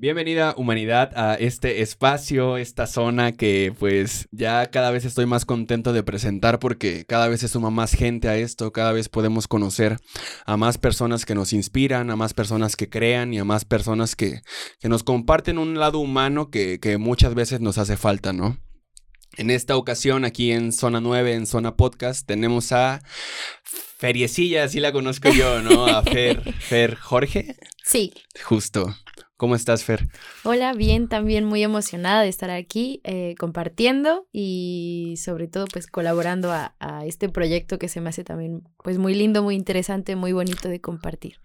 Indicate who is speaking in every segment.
Speaker 1: Bienvenida humanidad a este espacio, esta zona que pues ya cada vez estoy más contento de presentar porque cada vez se suma más gente a esto, cada vez podemos conocer a más personas que nos inspiran, a más personas que crean y a más personas que, que nos comparten un lado humano que, que muchas veces nos hace falta, ¿no? En esta ocasión, aquí en Zona 9, en Zona Podcast, tenemos a Feriecilla, así la conozco yo, ¿no? A Fer, Fer Jorge.
Speaker 2: Sí.
Speaker 1: Justo. ¿Cómo estás, Fer?
Speaker 2: Hola, bien, también muy emocionada de estar aquí eh, compartiendo y sobre todo pues colaborando a, a, este proyecto que se me hace también pues muy lindo, muy interesante, muy bonito de compartir.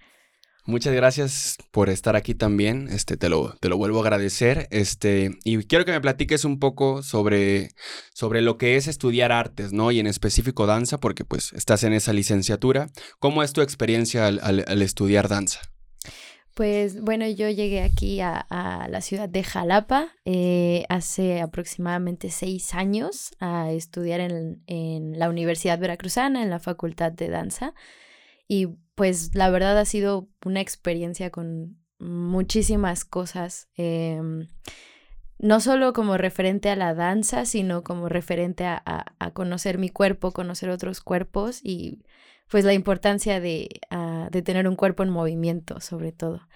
Speaker 1: Muchas gracias por estar aquí también. Este, te lo, te lo vuelvo a agradecer. Este, y quiero que me platiques un poco sobre, sobre lo que es estudiar artes, ¿no? Y en específico danza, porque pues estás en esa licenciatura. ¿Cómo es tu experiencia al, al, al estudiar danza?
Speaker 2: Pues bueno, yo llegué aquí a, la ciudad de Jalapa eh, hace aproximadamente seis años a estudiar en, en, la Universidad Veracruzana, en la Facultad de Danza. Y pues la verdad ha sido una experiencia con muchísimas cosas. Eh, no solo como referente a la danza, sino como referente a, a conocer mi cuerpo, conocer otros cuerpos y pues la importancia de, uh, de tener un cuerpo en movimiento, sobre todo.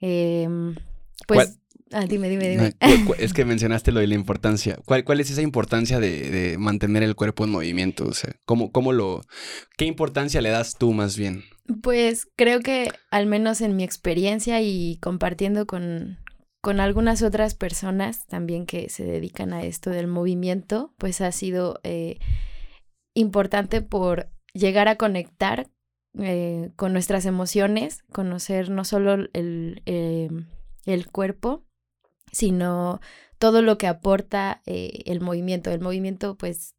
Speaker 2: Eh, pues, ah, dime, dime, dime.
Speaker 1: Es que mencionaste lo de la importancia. ¿Cuál, cuál es esa importancia de, de, mantener el cuerpo en movimiento? O sea, ¿cómo, ¿cómo lo... ¿Qué importancia le das tú más bien?
Speaker 2: Pues creo que al menos en mi experiencia y compartiendo con, con algunas otras personas también que se dedican a esto del movimiento, pues ha sido eh, importante por llegar a conectar eh, con nuestras emociones, conocer no solo el, eh, el, cuerpo, sino todo lo que aporta eh, el movimiento. El movimiento pues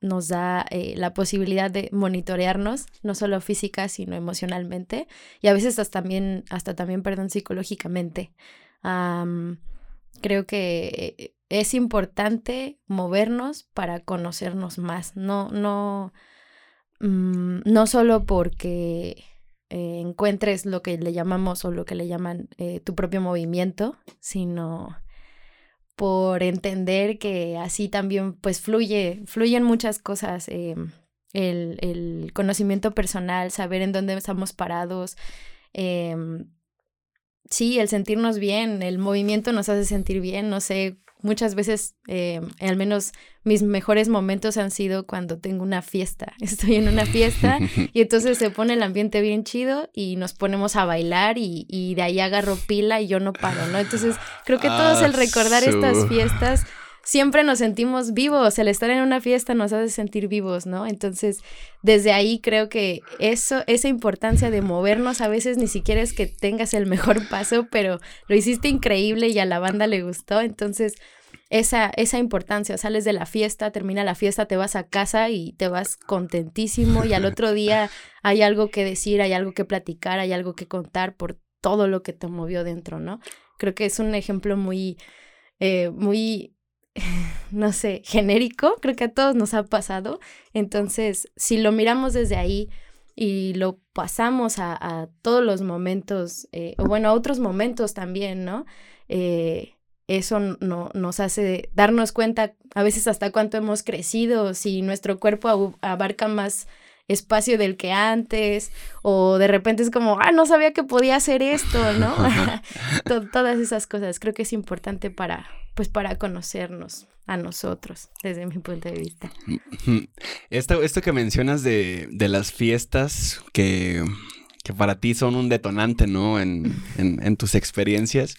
Speaker 2: nos da la posibilidad de monitorearnos, no solo física, sino emocionalmente, y a veces hasta también, hasta también, perdón, psicológicamente. Creo que es importante movernos para conocernos más, no, no, Mm, no solo porque eh, encuentres lo que le llamamos o lo que le llaman eh, tu propio movimiento, sino por entender que así también pues fluye, fluyen muchas cosas, eh, el, el, conocimiento personal, saber en dónde estamos parados, em, sí, el sentirnos bien, el movimiento nos hace sentir bien, no sé, muchas veces, eh, al menos mis mejores momentos han sido cuando tengo una fiesta. Estoy en una fiesta y entonces se pone el ambiente bien chido y nos ponemos a bailar y, y de ahí agarro pila y yo no paro, ¿no? Entonces creo que todos el recordar estas fiestas siempre nos sentimos vivos, el estar en una fiesta nos hace sentir vivos, ¿no? Entonces, desde ahí creo que eso, esa importancia de movernos, a veces ni siquiera es que tengas el mejor paso, pero lo hiciste increíble y a la banda le gustó, entonces esa, esa importancia, sales de la fiesta, termina la fiesta, te vas a casa y te vas contentísimo y al otro día hay algo que decir, hay algo que platicar, hay algo que contar por todo lo que te movió dentro, ¿no? Creo que es un ejemplo muy, eh, muy no sé, genérico, creo que a todos nos ha pasado. Entonces, si lo miramos desde ahí y lo pasamos a, todos los momentos, eh, o bueno, a otros momentos también, ¿no? Eh, eso no, nos hace darnos cuenta a veces hasta cuánto hemos crecido, si nuestro cuerpo abarca más espacio del que antes, o de repente es como, ah, no sabía que podía hacer esto, ¿no? Todas esas cosas creo que es importante para, pues, para conocernos a nosotros, desde mi punto de vista.
Speaker 1: Esto, esto que mencionas de, de las fiestas que, que, para ti son un detonante, ¿no? En, en, en tus experiencias.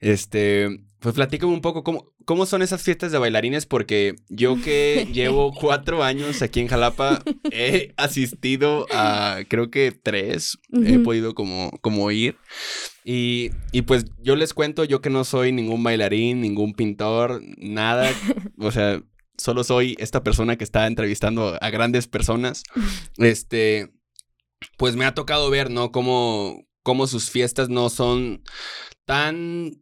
Speaker 1: Este, pues platícame un poco cómo, cómo son esas fiestas de bailarines, porque yo que llevo cuatro años aquí en Jalapa, he asistido a creo que tres, uh -huh. he podido como, como ir. Y, y pues yo les cuento, yo que no soy ningún bailarín, ningún pintor, nada, o sea, solo soy esta persona que está entrevistando a grandes personas. Este, pues me ha tocado ver, ¿no? Cómo, cómo sus fiestas no son tan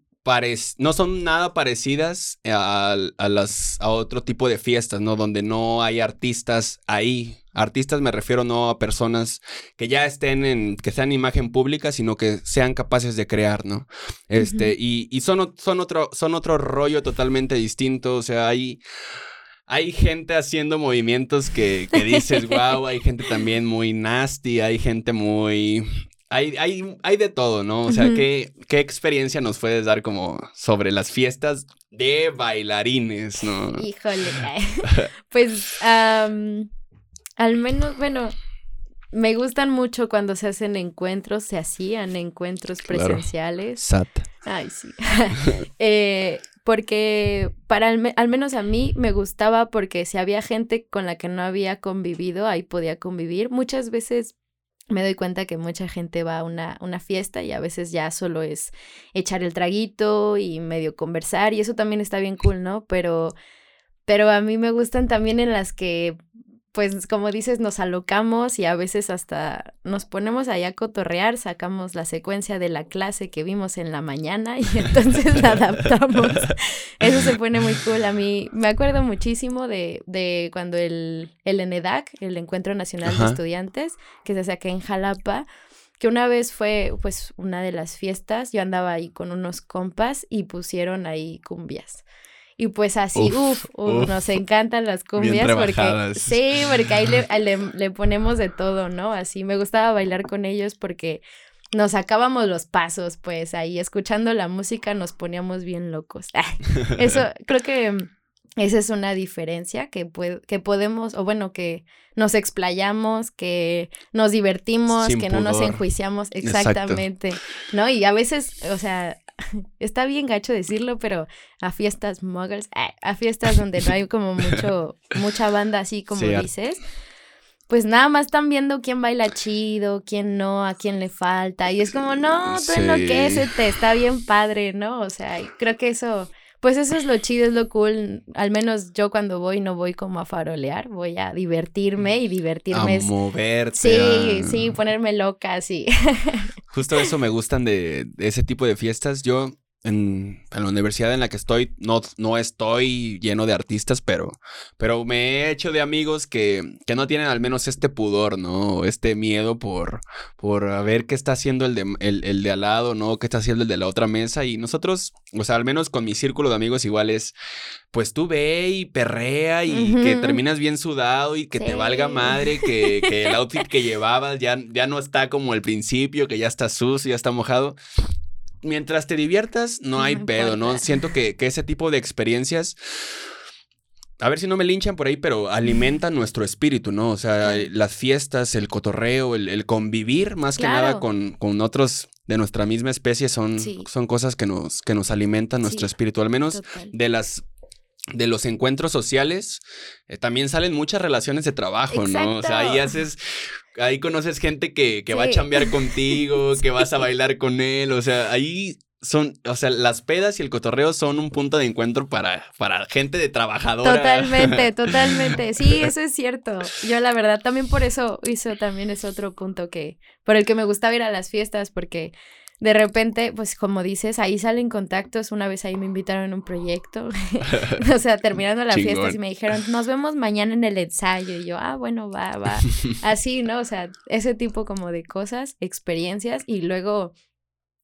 Speaker 1: no son nada parecidas a, a, las, a otro tipo de fiestas, ¿no? Donde no hay artistas ahí. Artistas me refiero no a personas que ya estén en, que sean imagen pública, sino que sean capaces de crear, ¿no? Este, y, y son, son, otro, son otro rollo totalmente distinto, o sea, hay hay gente haciendo movimientos que, que dices, wow, hay gente también muy nasty, hay gente muy... Hay, hay, hay de todo, ¿no? O sea, ¿qué, ¿qué experiencia nos puedes dar como sobre las fiestas de bailarines, no?
Speaker 2: Híjole. pues, al menos, bueno, me gustan mucho cuando se hacen encuentros, se hacían encuentros presenciales.
Speaker 1: Sat.
Speaker 2: Ay, sí. eh, porque para al, menos a mí me gustaba porque si había gente con la que no había convivido, ahí podía convivir. Muchas veces me doy cuenta que mucha gente va a una, una fiesta y a veces ya solo es echar el traguito y medio conversar y eso también está bien cool, ¿no? Pero, pero a mí me gustan también en las que pues como dices, nos alocamos y a veces hasta nos ponemos ahí a cotorrear, sacamos la secuencia de la clase que vimos en la mañana y entonces la adaptamos. Eso se pone muy cool. A mí me acuerdo muchísimo de, de cuando el, el ENEDAC, el Encuentro Nacional de Estudiantes, que se hace acá en Jalapa, que una vez fue pues una de las fiestas, yo andaba ahí con unos compas y pusieron ahí cumbias. Y pues así, uff, nos encantan las cumbias porque sí, porque ahí le, le, ponemos de todo, ¿no? Así me gustaba bailar con ellos porque nos sacábamos los pasos, pues ahí escuchando la música nos poníamos bien locos. Eso creo que esa es una diferencia que, que podemos, o bueno, que nos explayamos, que nos divertimos, que no nos enjuiciamos exactamente, ¿no? Y a veces, o sea, está bien gacho decirlo, pero a fiestas muggles, eh, a fiestas donde no hay como mucho, mucha banda así como dices, pues nada más están viendo quién baila chido, quién no, a quién le falta. Y es como, no, tú te está bien padre, ¿no? O sea, creo que eso pues eso es lo chido, es lo cool. Al menos yo cuando voy no voy como a farolear, voy a divertirme y divertirme.
Speaker 1: A moverte.
Speaker 2: Sí, sí, ponerme loca, sí.
Speaker 1: Justo eso me gustan de, de ese tipo de fiestas. Yo en, la universidad en la que estoy, no, no estoy lleno de artistas, pero, pero me he hecho de amigos que, que no tienen al menos este pudor, ¿no? Este miedo por, por ver qué está haciendo el de, el, de al lado, ¿no? ¿Qué está haciendo el de la otra mesa? Y nosotros, o sea, al menos con mi círculo de amigos igual es, pues tú ve y perrea y que terminas bien sudado y que te valga madre, que, que el outfit que llevabas ya, ya no está como al principio, que ya está sucio, ya está mojado mientras te diviertas, no, hay pedo, ¿no? Siento que, ese tipo de experiencias a ver si no me linchan por ahí, pero alimentan nuestro espíritu, ¿no? O sea, las fiestas, el cotorreo, el, convivir más que nada con, con, otros de nuestra misma especie son, son cosas que nos, que nos alimentan nuestro espíritu, al menos de las de los encuentros sociales, eh, también salen muchas relaciones de trabajo, ¿no? O sea, ahí haces, ahí conoces gente que, que va a chambear contigo, que vas a bailar con él, o sea, ahí son, o sea, las pedas y el cotorreo son un punto de encuentro para, para gente de trabajadora.
Speaker 2: Totalmente, totalmente. Sí, eso es cierto. Yo la verdad también por eso hizo también es otro punto que, por el que me gustaba ir a las fiestas, porque de repente, pues como dices, ahí salen contactos. Una vez ahí me invitaron a un proyecto, o sea, terminando la fiesta y me dijeron, nos vemos mañana en el ensayo. Y yo, ah, bueno, va, va. Así, ¿no? O sea, ese tipo como de cosas, experiencias y luego...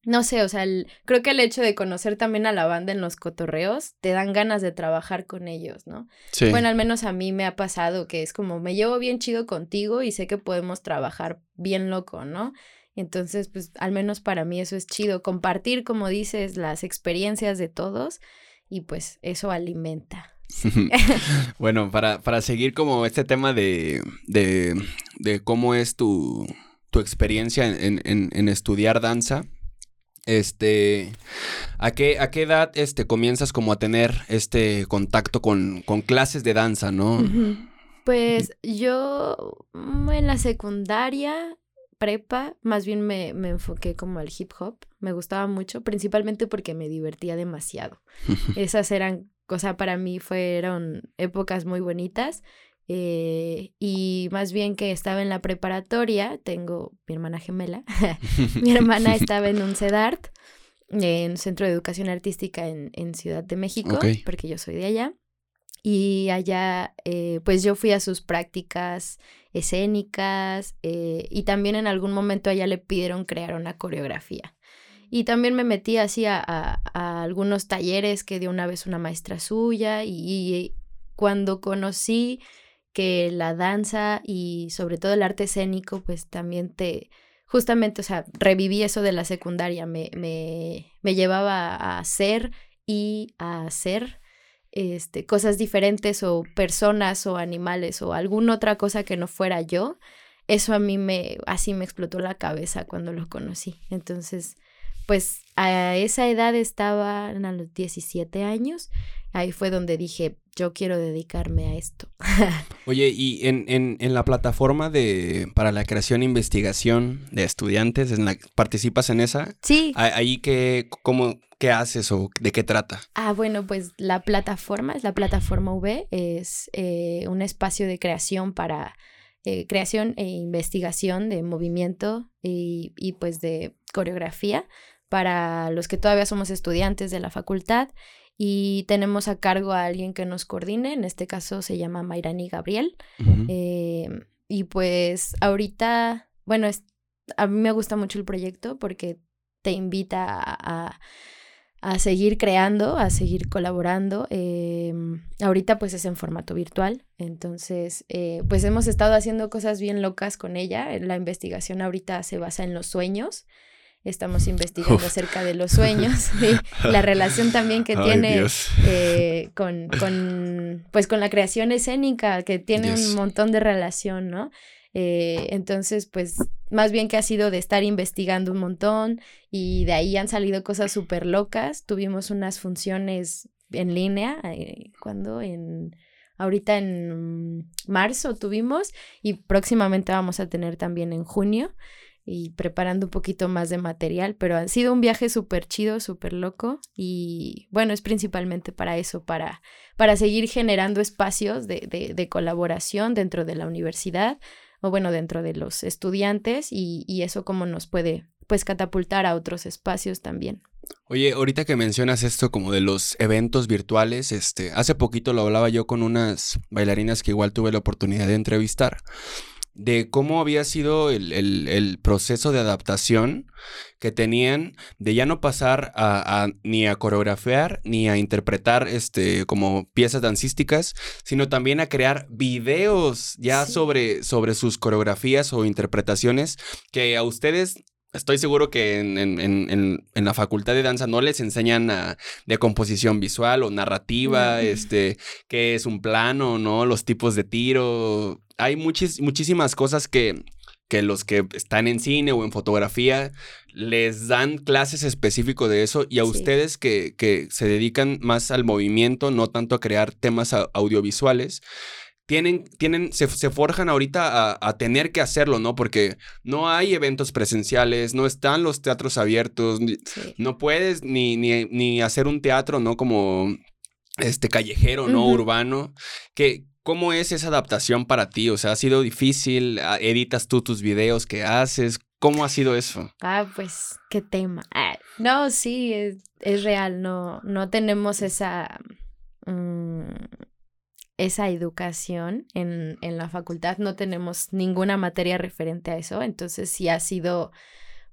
Speaker 2: No sé, o sea, creo que el hecho de conocer también a la banda en los cotorreos te dan ganas de trabajar con ellos, ¿no? Sí. Bueno, al menos a mí me ha pasado que es como me llevo bien chido contigo y sé que podemos trabajar bien loco, ¿no? Entonces, pues al menos para mí eso es chido, compartir, como dices, las experiencias de todos y pues eso alimenta.
Speaker 1: bueno, para, para seguir como este tema de, de, de cómo es tu, tu experiencia en, en, en, estudiar danza, este, ¿a qué, ¿a qué edad este, comienzas como a tener este contacto con, con clases de danza, no?
Speaker 2: Pues yo mm, en la secundaria prepa, más bien me, me, enfoqué como al hip hop. Me gustaba mucho, principalmente porque me divertía demasiado. Esas eran, o sea, para mí fueron épocas muy bonitas. Eh, y más bien que estaba en la preparatoria, tengo mi hermana gemela, mi hermana estaba en un CEDART en Centro de Educación Artística en, en Ciudad de México, porque yo soy de allá. Y allá, eh, pues yo fui a sus prácticas escénicas eh, y también en algún momento allá le pidieron crear una coreografía. Y también me metí así a, algunos talleres que dio una vez una maestra suya y, cuando conocí que la danza y sobre todo el arte escénico, pues también te, justamente, o sea, reviví eso de la secundaria, me, me, me llevaba a hacer y a hacer este, cosas diferentes o personas o animales o alguna otra cosa que no fuera yo, eso a mí me, así me explotó la cabeza cuando lo conocí. Entonces, pues a esa edad estaba a los 17 años, ahí fue donde dije, yo quiero dedicarme a esto.
Speaker 1: Oye, y en, en, en, la plataforma de para la creación e investigación de estudiantes, ¿en la, ¿participas en esa?
Speaker 2: Sí.
Speaker 1: Ahí que, ¿cómo, ¿Qué haces o de qué trata?
Speaker 2: Ah, bueno, pues la plataforma es la plataforma V, es eh, un espacio de creación para eh, creación e investigación de movimiento y, y, pues de coreografía para los que todavía somos estudiantes de la facultad y tenemos a cargo a alguien que nos coordine, en este caso se llama Mayrani Gabriel. Eh, y pues ahorita, bueno, a mí me gusta mucho el proyecto porque te invita a a seguir creando, a seguir colaborando. Em, ahorita pues es en formato virtual, entonces eh, pues hemos estado haciendo cosas bien locas con ella. La investigación ahorita se basa en los sueños. Estamos investigando acerca de los sueños, y la relación también que tiene eh, con, con, pues con la creación escénica, que tiene un montón de relación, ¿no? Eh, entonces, pues más bien que ha sido de estar investigando un montón y de ahí han salido cosas súper locas. Tuvimos unas funciones en línea, eh, cuando en... Ahorita en marzo tuvimos y próximamente vamos a tener también en junio y preparando un poquito más de material, pero ha sido un viaje súper chido, súper loco y bueno, es principalmente para eso, para, para seguir generando espacios de, de, de colaboración dentro de la universidad, o bueno, dentro de los estudiantes y, y eso cómo nos puede pues catapultar a otros espacios también.
Speaker 1: Oye, ahorita que mencionas esto como de los eventos virtuales, este, hace poquito lo hablaba yo con unas bailarinas que igual tuve la oportunidad de entrevistar de cómo había sido el, proceso de adaptación que tenían de ya no pasar a, ni a coreografiar ni a interpretar este, como piezas dancísticas, sino también a crear videos ya sobre, sobre sus coreografías o interpretaciones que a ustedes Estoy seguro que en, en, la facultad de danza no les enseñan de composición visual o narrativa, este, qué es un plano, ¿no? Los tipos de tiro, hay muchísimas cosas que, que los que están en cine o en fotografía les dan clases específicas de eso y a ustedes que, que, se dedican más al movimiento, no tanto a crear temas audiovisuales, tienen, tienen, se, se forjan ahorita a, a, tener que hacerlo, ¿no? Porque no hay eventos presenciales, no están los teatros abiertos, no puedes ni, ni, ni, hacer un teatro, ¿no? Como este callejero, ¿no? Urbano. Que, ¿Cómo es esa adaptación para ti? O sea, ¿ha sido difícil? Ah, ¿Editas tú tus videos que haces? ¿Cómo ha sido eso?
Speaker 2: Ah, pues, qué tema. Ah, no, sí, es, real, no, no tenemos esa, mm, esa educación en, en la facultad, no tenemos ninguna materia referente a eso, entonces sí ha sido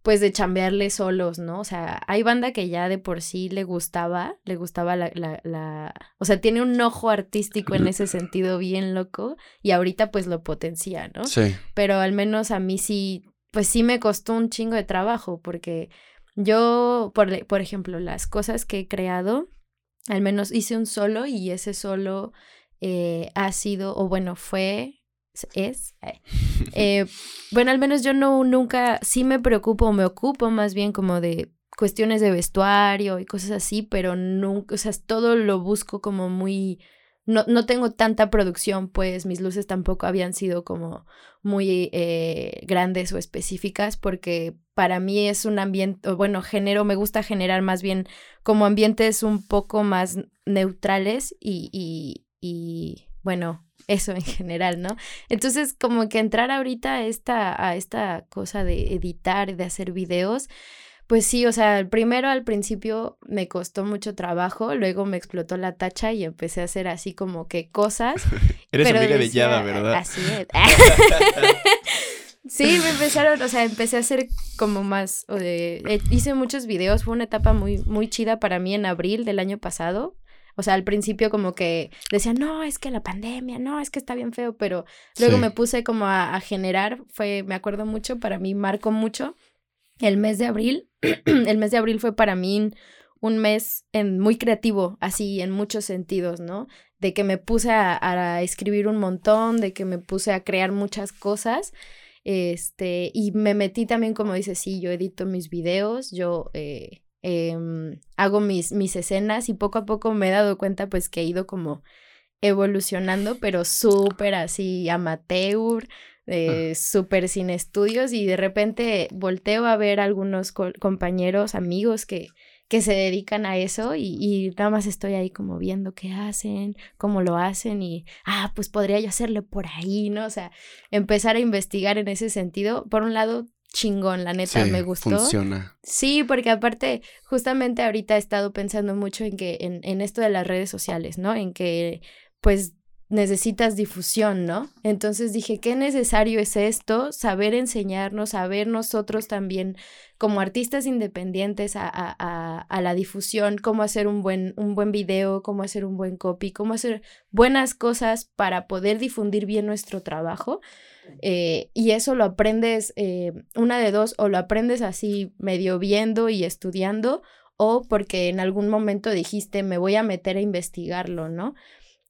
Speaker 2: pues de chambearle solos, ¿no? O sea, hay banda que ya de por sí le gustaba, le gustaba la, la, la, o sea, tiene un ojo artístico en ese sentido bien loco y ahorita pues lo potencia, ¿no?
Speaker 1: Sí.
Speaker 2: Pero al menos a mí sí, pues sí me costó un chingo de trabajo porque yo, por, por ejemplo, las cosas que he creado, al menos hice un solo y ese solo eh, ha sido, o bueno, fue es. Eh, eh, bueno, al menos yo no nunca, sí me preocupo, me ocupo más bien como de cuestiones de vestuario y cosas así, pero nunca, o sea, todo lo busco como muy, no, no tengo tanta producción, pues mis luces tampoco habían sido como muy eh, grandes o específicas, porque para mí es un ambiente, bueno, genero, me gusta generar más bien como ambientes un poco más neutrales y, y, y bueno, eso en general, ¿no? Entonces, como que entrar ahorita a esta, a esta cosa de editar, de hacer videos, Pues sí, o sea, primero al principio me costó mucho trabajo, luego me explotó la tacha y empecé a hacer así como que cosas.
Speaker 1: Eres amiga de Yada, ¿verdad?
Speaker 2: Así es. Sí, me empezaron, o sea, empecé a hacer como más, o de, eh, hice muchos videos, fue una etapa muy, muy chida para mí en abril del año pasado. O sea, al principio como que decía, no, es que la pandemia, no, es que está bien feo, pero luego me puse como a, a, generar, fue, me acuerdo mucho, para mí marcó mucho el mes de abril. el mes de abril fue para mí un mes en, muy creativo, así en muchos sentidos, ¿no? De que me puse a, a escribir un montón, de que me puse a crear muchas cosas. Este, y me metí también, como dice, sí, yo edito mis videos, yo eh, em, hago mis, mis escenas y poco a poco me he dado cuenta pues que he ido como evolucionando, pero súper así amateur, ah. eh, súper sin estudios y de repente volteo a ver algunos compañeros, amigos que que se dedican a eso y, y, nada más estoy ahí como viendo qué hacen, cómo lo hacen y, ah, pues podría yo hacerle por ahí, ¿no? O sea, empezar a investigar en ese sentido. Por un lado, chingón, la neta, me gustó.
Speaker 1: Funciona.
Speaker 2: Sí, porque aparte, justamente ahorita he estado pensando mucho en que, en, en esto de las redes sociales, ¿no? En que, pues, necesitas difusión, ¿no? Entonces dije, qué necesario es esto, saber enseñarnos, saber nosotros también como artistas independientes a, a, a, la difusión, cómo hacer un buen, un buen video, cómo hacer un buen copy, cómo hacer buenas cosas para poder difundir bien nuestro trabajo. Eh, y eso lo aprendes, eh, una de dos, o lo aprendes así medio viendo y estudiando, o porque en algún momento dijiste, me voy a meter a investigarlo, ¿no?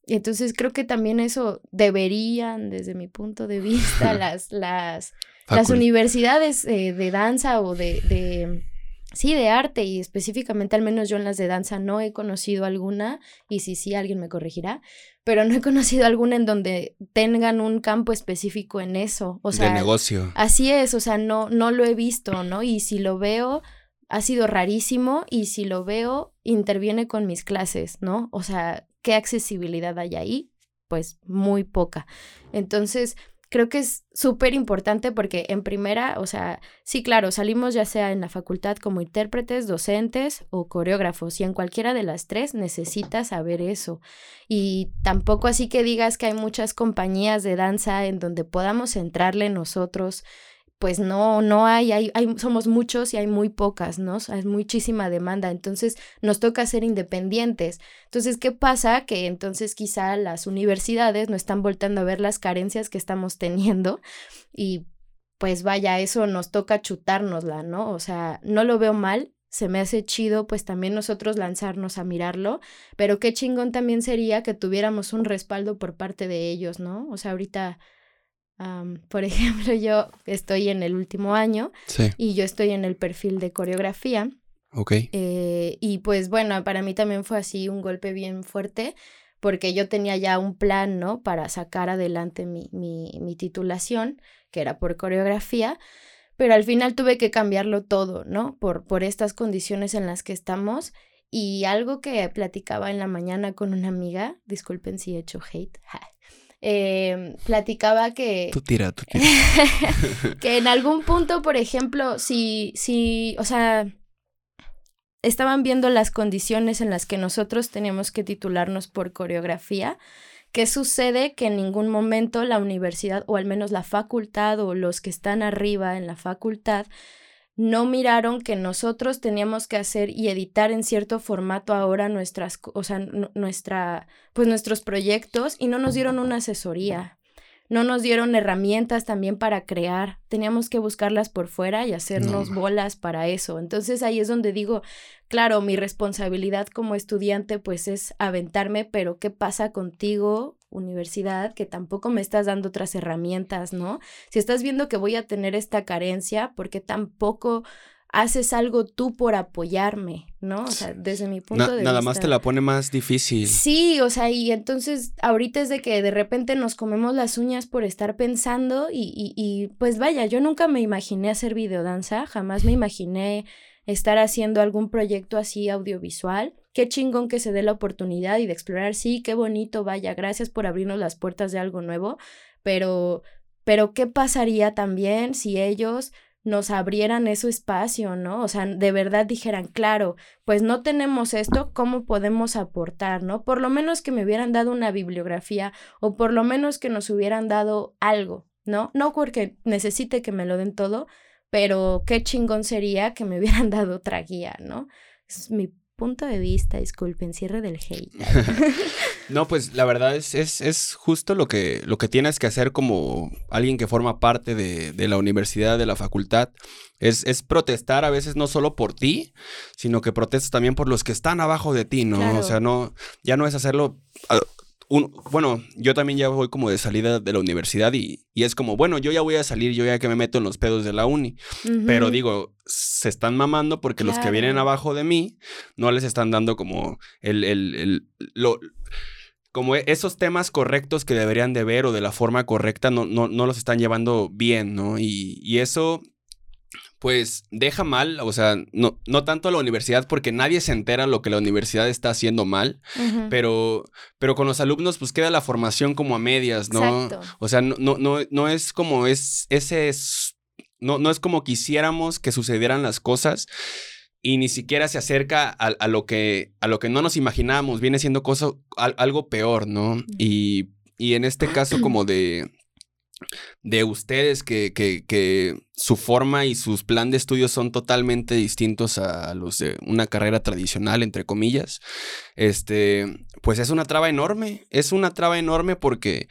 Speaker 2: Entonces creo que también eso deberían, desde mi punto de vista, las, las, las universidades eh, de danza o de, de, sí, de arte y específicamente al menos yo en las de danza no he conocido alguna y si sí, alguien me corregirá, pero no he conocido alguna en donde tengan un campo específico en eso, o sea,
Speaker 1: de negocio.
Speaker 2: Así es, o sea, no, no lo he visto, ¿no? Y si lo veo, ha sido rarísimo y si lo veo, interviene con mis clases, ¿no? O sea, ¿qué accesibilidad hay ahí? Pues muy poca. Entonces, creo que es súper importante porque en primera, o sea, sí, claro, salimos ya sea en la facultad como intérpretes, docentes o coreógrafos y en cualquiera de las tres necesitas saber eso. Y tampoco así que digas que hay muchas compañías de danza en donde podamos entrarle nosotros pues no, no hay, hay, hay, somos muchos y hay muy pocas, ¿no? hay muchísima demanda, entonces nos toca ser independientes. Entonces, ¿qué pasa? Que entonces quizá las universidades no están voltando a ver las carencias que estamos teniendo y pues vaya, eso nos toca chutárnosla, ¿no? O sea, no lo veo mal, se me hace chido pues también nosotros lanzarnos a mirarlo, pero qué chingón también sería que tuviéramos un respaldo por parte de ellos, ¿no? O sea, ahorita por ejemplo, yo estoy en el último año y yo estoy en el perfil de coreografía.
Speaker 1: Ok.
Speaker 2: Eh, y pues bueno, para mí también fue así un golpe bien fuerte porque yo tenía ya un plan, ¿no? Para sacar adelante mi, mi, mi titulación, que era por coreografía, pero al final tuve que cambiarlo todo, ¿no? Por, por estas condiciones en las que estamos. Y algo que platicaba en la mañana con una amiga, disculpen si he hecho hate, eh, platicaba que...
Speaker 1: Tú tira, tú tira.
Speaker 2: que en algún punto, por ejemplo, si, si, o sea, estaban viendo las condiciones en las que nosotros teníamos que titularnos por coreografía, ¿Qué sucede? Que en ningún momento la universidad, o al menos la facultad, o los que están arriba en la facultad, no miraron que nosotros teníamos que hacer y editar en cierto formato ahora nuestras, o sea, nuestra, pues nuestros proyectos y no nos dieron una asesoría. No nos dieron herramientas también para crear. Teníamos que buscarlas por fuera y hacernos bolas para eso. Entonces ahí es donde digo, claro, mi responsabilidad como estudiante pues es aventarme, pero ¿qué pasa contigo universidad que tampoco me estás dando otras herramientas, ¿no? Si estás viendo que voy a tener esta carencia, ¿por qué tampoco haces algo tú por apoyarme, ¿no? O sea, desde mi punto de vista.
Speaker 1: Nada más te la pone más difícil.
Speaker 2: Sí, o sea, y entonces ahorita es de que de repente nos comemos las uñas por estar pensando y, y, y pues vaya, yo nunca me imaginé hacer videodanza, jamás me imaginé estar haciendo algún proyecto así audiovisual qué chingón que se dé la oportunidad y de explorar, sí, qué bonito, vaya, gracias por abrirnos las puertas de algo nuevo, pero, pero ¿qué pasaría también si ellos nos abrieran ese espacio, ¿no? O sea, de verdad dijeran, claro, pues no tenemos esto, ¿cómo podemos aportar, ¿no? Por lo menos que me hubieran dado una bibliografía o por lo menos que nos hubieran dado algo, ¿no? No porque necesite que me lo den todo, pero qué chingón sería que me hubieran dado otra guía, ¿no? Es mi punto de vista, disculpen, cierre del hate.
Speaker 1: no, pues la verdad es, es, es, justo lo que, lo que tienes que hacer como alguien que forma parte de, de la universidad, de la facultad. Es, es, protestar a veces no solo por ti, sino que protestas también por los que están abajo de ti, ¿no? O sea, no, ya no es hacerlo bueno, yo también ya voy como de salida de la universidad y, es como, bueno, yo ya voy a salir, yo ya que me meto en los pedos de la uni. Pero digo, se están mamando porque los que vienen abajo de mí no les están dando como el, el, el lo, como esos temas correctos que deberían de ver o de la forma correcta no, no, no los están llevando bien, ¿no? Y, y eso pues deja mal, o sea, no, no tanto a la universidad porque nadie se entera lo que la universidad está haciendo mal, pero, pero con los alumnos pues queda la formación como a medias, ¿no? O sea, no, no, no, no es como es, ese es, no, no es como quisiéramos que sucedieran las cosas y ni siquiera se acerca a, lo, que, a lo que no nos imaginábamos, viene siendo cosa, algo peor, ¿no? Y, y en este caso como de de ustedes que, que, que, su forma y sus plan de estudio son totalmente distintos a los de una carrera tradicional, entre comillas, este, pues es una traba enorme, es una traba enorme porque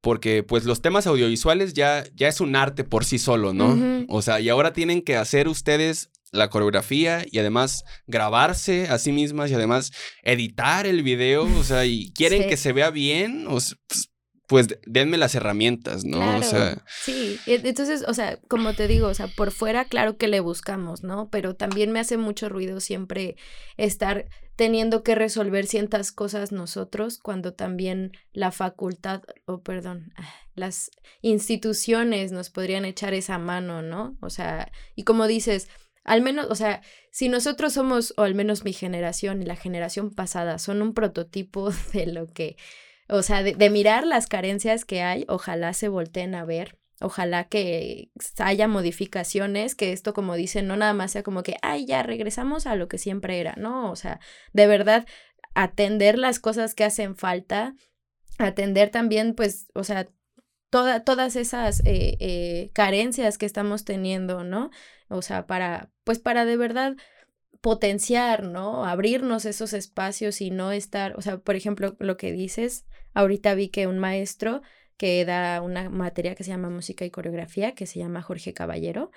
Speaker 1: porque pues los temas audiovisuales ya, ya es un arte por sí solo, ¿no? O sea, y ahora tienen que hacer ustedes la coreografía y además grabarse a sí mismas y además editar el video, o sea, y quieren que se vea bien, o sea, pues, pues denme las herramientas, ¿no?
Speaker 2: o sea. Sí, entonces, o sea, como te digo, o sea, por fuera, claro que le buscamos, ¿no? Pero también me hace mucho ruido siempre estar teniendo que resolver ciertas cosas nosotros cuando también la facultad, o perdón, las instituciones nos podrían echar esa mano, ¿no? O sea, y como dices, al menos, o sea, si nosotros somos, o al menos mi generación y la generación pasada, son un prototipo de lo que o sea, de, mirar las carencias que hay, ojalá se volteen a ver ojalá que haya modificaciones, que esto, como dicen, no nada más sea como que, ay, ya regresamos a lo que siempre era, ¿no? O sea, de verdad, atender las cosas que hacen falta, atender también, pues, o sea, toda, todas esas eh, eh, carencias que estamos teniendo, ¿no? O sea, para, pues, para de verdad potenciar, ¿no? Abrirnos esos espacios y no estar, o sea, por ejemplo, lo que dices, ahorita vi que un maestro que da una materia que se llama música y coreografía, que se llama Jorge Caballero,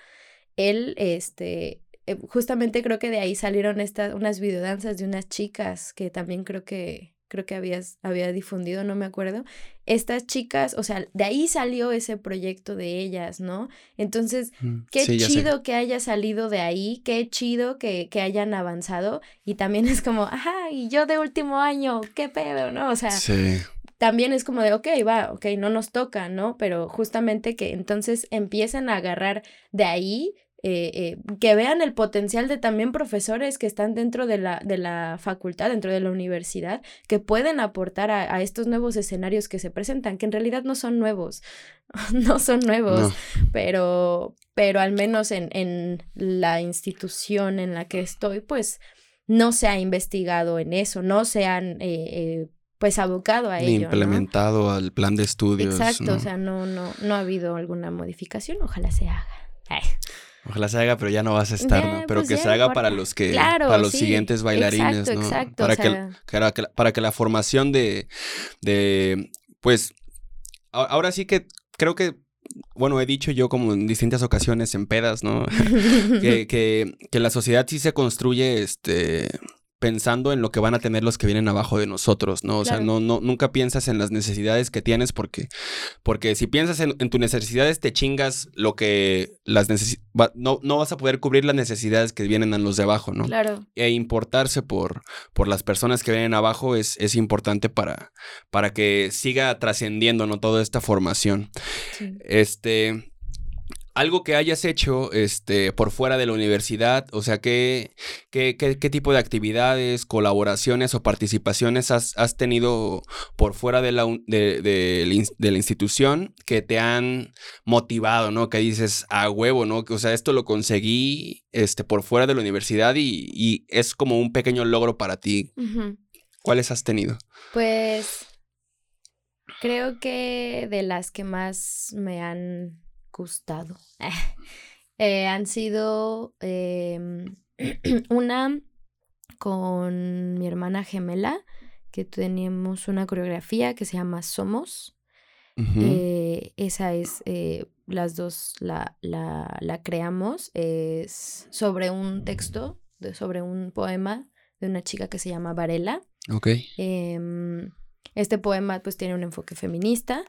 Speaker 2: él, este, eh, justamente creo que de ahí salieron estas, unas videodanzas de unas chicas que también creo que creo que habías, había difundido, no me acuerdo. Estas chicas, o sea, de ahí salió ese proyecto de ellas, ¿no? Entonces, mm, qué chido que haya salido de ahí, qué chido que, que hayan avanzado. Y también es como, ajá, y yo de último año, qué pedo, ¿no? O sea, también es como de, ok, va, ok, no nos toca, ¿no? Pero justamente que entonces empiecen a agarrar de ahí eh, eh, que vean el potencial de también profesores que están dentro de la, de la facultad, dentro de la universidad, que pueden aportar a, estos nuevos escenarios que se presentan, que en realidad no son nuevos, no son nuevos, pero, pero al menos en, en la institución en la que estoy, pues no se ha investigado en eso, no se han... Eh, pues abocado a ello.
Speaker 1: Implementado al plan de estudios.
Speaker 2: Exacto, o sea, no, no, no ha habido alguna modificación, ojalá se haga.
Speaker 1: Ojalá se haga, pero ya no vas a estar, ¿no? Pero pues que se haga para los que, para los siguientes bailarines, ¿no? Exacto, para, que, para que la formación de, de, pues, ahora sí que creo que bueno, he dicho yo como en distintas ocasiones en pedas, ¿no? que, que, que, la sociedad sí se construye, este, pensando en lo que van a tener los que vienen abajo de nosotros, ¿no? O sea, no, no, nunca piensas en las necesidades que tienes porque, porque si piensas en, tus necesidades te chingas lo que las no, no vas a poder cubrir las necesidades que vienen a los de abajo, ¿no?
Speaker 2: Claro.
Speaker 1: E importarse por, por las personas que vienen abajo es, es importante para, para que siga trascendiendo, ¿no? Toda esta formación. Este, algo que hayas hecho este, por fuera de la universidad, o sea, ¿qué, qué, qué, qué tipo de actividades, colaboraciones o participaciones has, has tenido por fuera de la, de, de, de, la institución que te han motivado, ¿no? Que dices, a huevo, ¿no? O sea, esto lo conseguí este, por fuera de la universidad y, y es como un pequeño logro para ti. ¿Cuáles has tenido?
Speaker 2: Pues creo que de las que más me han gustado. Eh, han sido em, una con mi hermana gemela, que tenemos una coreografía que se llama Somos. Eh, esa es, eh, las dos la, la, la, creamos. Es sobre un texto, de, sobre un poema de una chica que se llama Varela.
Speaker 1: Ok.
Speaker 2: Em, este poema pues tiene un enfoque feminista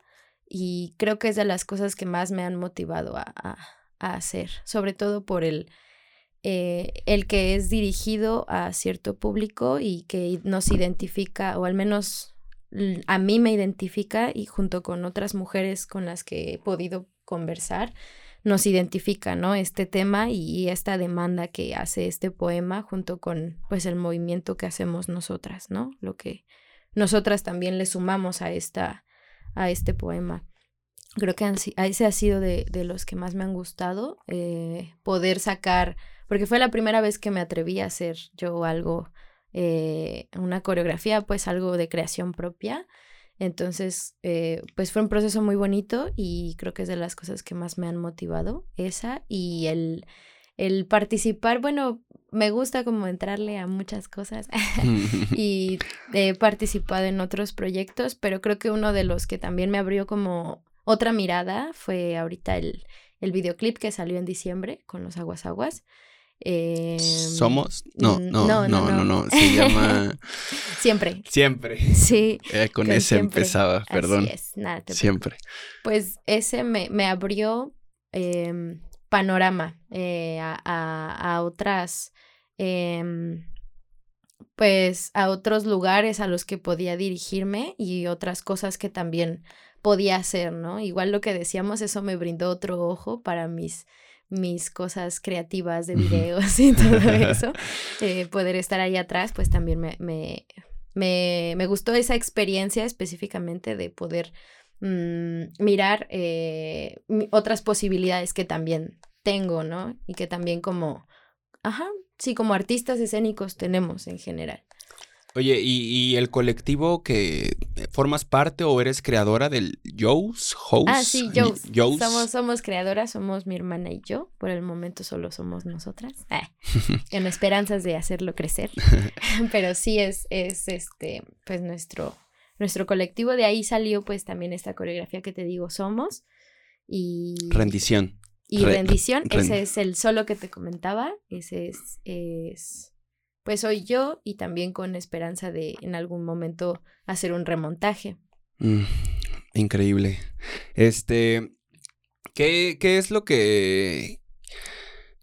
Speaker 2: y creo que es de las cosas que más me han motivado a, a, hacer, sobre todo por el, eh, el que es dirigido a cierto público y que nos identifica, o al menos a mí me identifica y junto con otras mujeres con las que he podido conversar, nos identifica, ¿no? Este tema y esta demanda que hace este poema junto con, pues, el movimiento que hacemos nosotras, ¿no? Lo que nosotras también le sumamos a esta, a este poema. Creo que ese ha sido de, de, los que más me han gustado, eh, poder sacar, porque fue la primera vez que me atreví a hacer yo algo, eh, una coreografía, pues algo de creación propia. Entonces, eh, pues fue un proceso muy bonito y creo que es de las cosas que más me han motivado, esa y el, el participar, bueno, me gusta como entrarle a muchas cosas y he participado en otros proyectos, pero creo que uno de los que también me abrió como otra mirada fue ahorita el, el videoclip que salió en diciembre con los Aguas Aguas.
Speaker 1: Em, ¿Somos? No, no, no, no, no, no, se llama...
Speaker 2: siempre.
Speaker 1: Siempre.
Speaker 2: Sí.
Speaker 1: Eh, con, ese empezaba, perdón.
Speaker 2: Así es, nada,
Speaker 1: siempre.
Speaker 2: Pues ese me, me abrió eh, panorama eh, a, a, otras, eh, pues a otros lugares a los que podía dirigirme y otras cosas que también podía hacer, ¿no? Igual lo que decíamos, eso me brindó otro ojo para mis mis cosas creativas de videos y todo eso, eh, poder estar ahí atrás, pues también me, me, me, me gustó esa experiencia específicamente de poder Mm, mirar eh, otras posibilidades que también tengo, ¿no? Y que también como, ajá, sí, como artistas escénicos tenemos en general.
Speaker 1: Oye, ¿y, el colectivo que formas parte o eres creadora del Joe's House?
Speaker 2: Ah, sí, Joe's. Somos, somos creadoras, somos mi hermana y yo. Por el momento solo somos nosotras. Ah, con esperanzas de hacerlo crecer. Pero sí es, es este, pues nuestro, nuestro colectivo. De ahí salió pues también esta coreografía que te digo, Somos. Y...
Speaker 1: Rendición.
Speaker 2: Y rendición, ese es el solo que te comentaba, ese es, es, pues soy yo y también con esperanza de en algún momento hacer un remontaje.
Speaker 1: Mm, increíble. Este, ¿qué, ¿qué, es lo que,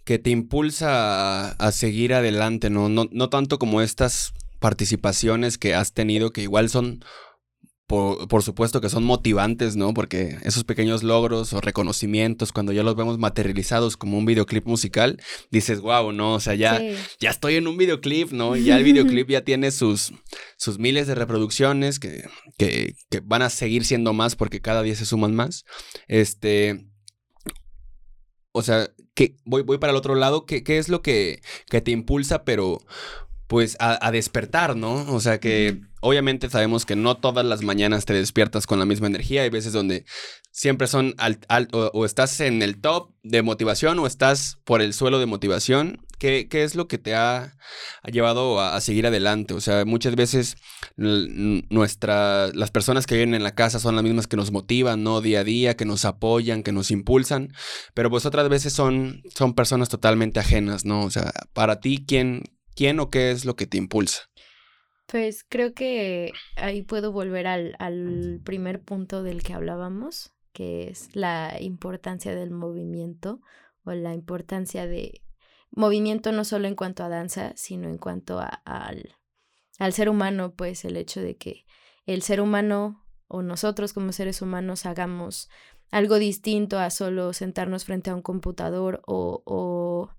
Speaker 1: que te impulsa a, a seguir adelante? ¿no? No, no tanto como estas participaciones que has tenido que igual son por, supuesto que son motivantes, ¿no? Porque esos pequeños logros o reconocimientos, cuando ya los vemos materializados como un videoclip musical, dices, wow, ¿no? O sea, ya, ya estoy en un videoclip, ¿no? Y ya el videoclip ya tiene sus, sus miles de reproducciones que, que, que van a seguir siendo más porque cada día se suman más. Este. O sea, que voy, voy para el otro lado. ¿Qué, qué es lo que, que te impulsa, pero pues a, despertar, ¿no? O sea que obviamente sabemos que no todas las mañanas te despiertas con la misma energía. Hay veces donde siempre son o, estás en el top de motivación o estás por el suelo de motivación. ¿Qué, qué es lo que te ha, llevado a, seguir adelante? O sea, muchas veces nuestra, las personas que vienen en la casa son las mismas que nos motivan, ¿no? Día a día, que nos apoyan, que nos impulsan, pero pues otras veces son, son personas totalmente ajenas, ¿no? O sea, para ti, ¿quién, ¿Quién o qué es lo que te impulsa?
Speaker 2: Pues creo que ahí puedo volver al, primer punto del que hablábamos, que es la importancia del movimiento o la importancia de movimiento no solo en cuanto a danza, sino en cuanto al, al ser humano, pues el hecho de que el ser humano o nosotros como seres humanos hagamos algo distinto a solo sentarnos frente a un computador o, o,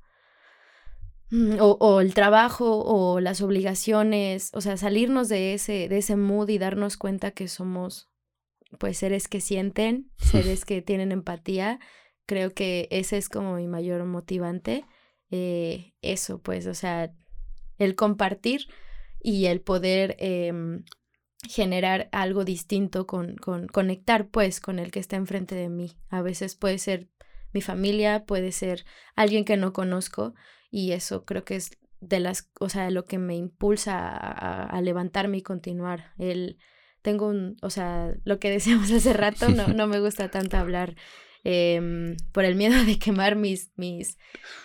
Speaker 2: o, o, el trabajo o las obligaciones, o sea, salirnos de ese, de ese mood y darnos cuenta que somos pues seres que sienten, seres que tienen empatía. Creo que ese es como mi mayor motivante. Eh, eso, pues, o sea, el compartir y el poder eh, generar algo distinto con, con conectar pues con el que está enfrente de mí. A veces puede ser mi familia, puede ser alguien que no conozco y eso creo que es de las, o sea, lo que me impulsa a, a levantarme y continuar. El, tengo un, o sea, lo que decíamos hace rato, no, no me gusta tanto hablar eh, por el miedo de quemar mis, mis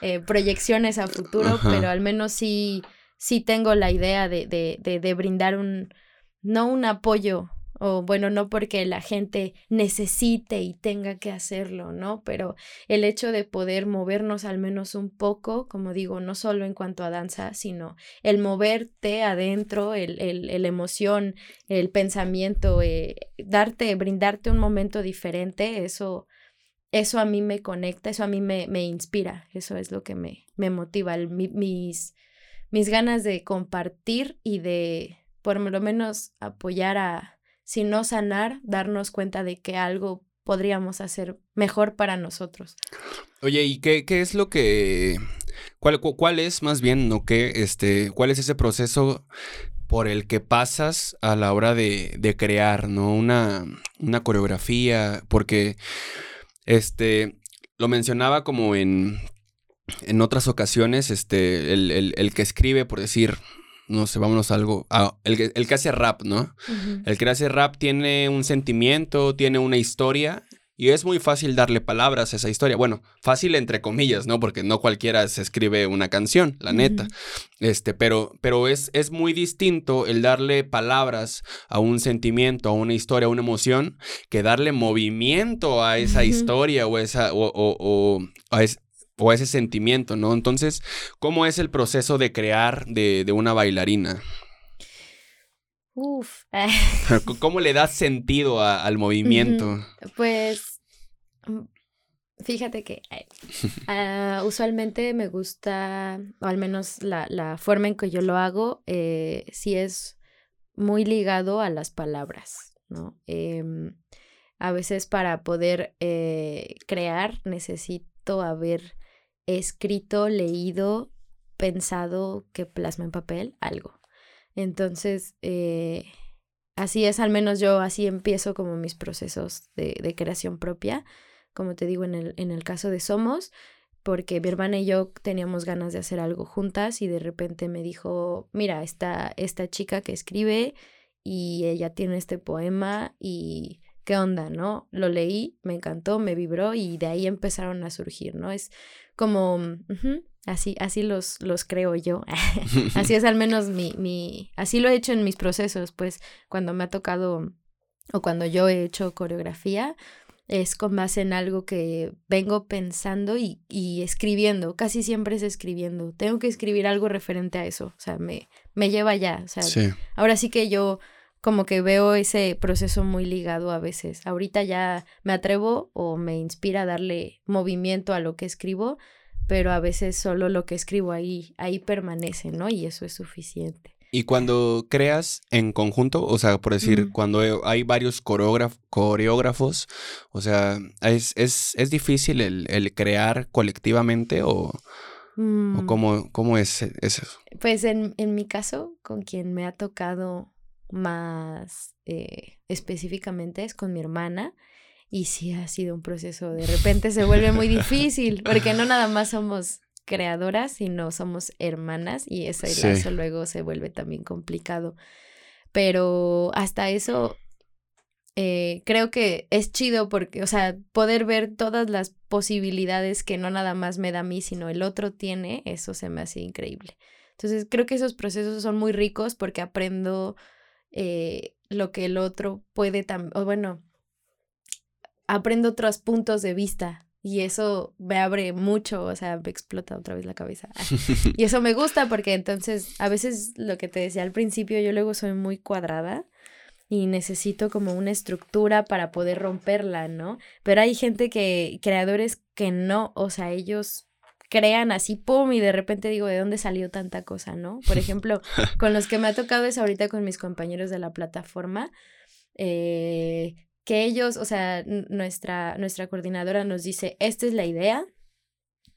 Speaker 2: eh, proyecciones a futuro, Ajá. pero al menos sí, sí tengo la idea de, de, de, de brindar un, no un apoyo o bueno, no porque la gente necesite y tenga que hacerlo, ¿no? Pero el hecho de poder movernos al menos un poco, como digo, no solo en cuanto a danza, sino el moverte adentro, el, el, el emoción, el pensamiento, eh, darte, brindarte un momento diferente, eso, eso a mí me conecta, eso a mí me, me inspira, eso es lo que me, me motiva, mis, mis ganas de compartir y de por lo menos apoyar a, si no sanar, darnos cuenta de que algo podríamos hacer mejor para nosotros.
Speaker 1: Oye, ¿y qué, qué es lo que, cuál, cuál es más bien, no qué, este, cuál es ese proceso por el que pasas a la hora de, de crear, ¿no? Una, una coreografía, porque, este, lo mencionaba como en, en otras ocasiones, este, el, el, el que escribe, por decir, no sé, vámonos a algo. El, que, el que hace rap, ¿no? Uh -huh. El que hace rap tiene un sentimiento, tiene una historia. Y es muy fácil darle palabras a esa historia. Bueno, fácil entre comillas, ¿no? Porque no cualquiera se escribe una canción, la neta. Uh -huh. Este, pero, pero es, es muy distinto el darle palabras a un sentimiento, a una historia, a una emoción, que darle movimiento a esa uh -huh. historia o, esa, o, o, o a, es, o ese sentimiento, ¿no? Entonces, ¿cómo es el proceso de crear de, de una bailarina?
Speaker 2: Uf.
Speaker 1: ¿Cómo le das sentido a, al movimiento?
Speaker 2: Pues, mm, fíjate que uh, usualmente me gusta, o al menos la, la, forma en que yo lo hago, eh, sí es muy ligado a las palabras, ¿no? Eh, a veces para poder eh, crear necesito haber escrito, leído, pensado que plasma en papel algo. Entonces, eh, así es, al menos yo así empiezo como mis procesos de, de, creación propia, como te digo en el, en el caso de Somos, porque mi hermana y yo teníamos ganas de hacer algo juntas y de repente me dijo, mira, esta, esta chica que escribe y ella tiene este poema y qué onda, ¿no? Lo leí, me encantó, me vibró y de ahí empezaron a surgir, ¿no? Es como, uh -huh, así, así los, los creo yo. así es al menos mi, mi, así lo he hecho en mis procesos, pues cuando me ha tocado o cuando yo he hecho coreografía, es con base en algo que vengo pensando y, y, escribiendo, casi siempre es escribiendo. Tengo que escribir algo referente a eso, o sea, me, me lleva ya, o sea, sí. ahora sí que yo como que veo ese proceso muy ligado a veces. Ahorita ya me atrevo o me inspira a darle movimiento a lo que escribo, pero a veces solo lo que escribo ahí, ahí permanece, ¿no? Y eso es suficiente.
Speaker 1: Y cuando creas en conjunto, o sea, por decir, mm. cuando hay varios coreógrafos, o sea, ¿es, es, es difícil el, el, crear colectivamente o, mm. o cómo, cómo es eso?
Speaker 2: Pues en, en mi caso, con quien me ha tocado más eh, específicamente es con mi hermana y sí ha sido un proceso, de repente se vuelve muy difícil porque no nada más somos creadoras, sino somos hermanas y ese sí. lazo luego se vuelve también complicado. Pero hasta eso eh, creo que es chido porque, o sea, poder ver todas las posibilidades que no nada más me da a mí, sino el otro tiene, eso se me hace increíble. Entonces creo que esos procesos son muy ricos porque aprendo eh, lo que el otro puede también, o bueno, aprendo otros puntos de vista y eso me abre mucho, o sea, me explota otra vez la cabeza. y eso me gusta porque entonces a veces lo que te decía al principio, yo luego soy muy cuadrada y necesito como una estructura para poder romperla, ¿no? Pero hay gente que, creadores que no, o sea, ellos crean así, pum, y de repente digo, ¿de dónde salió tanta cosa, no? Por ejemplo, con los que me ha tocado es ahorita con mis compañeros de la plataforma, eh, que ellos, o sea, nuestra, nuestra coordinadora nos dice, esta es la idea,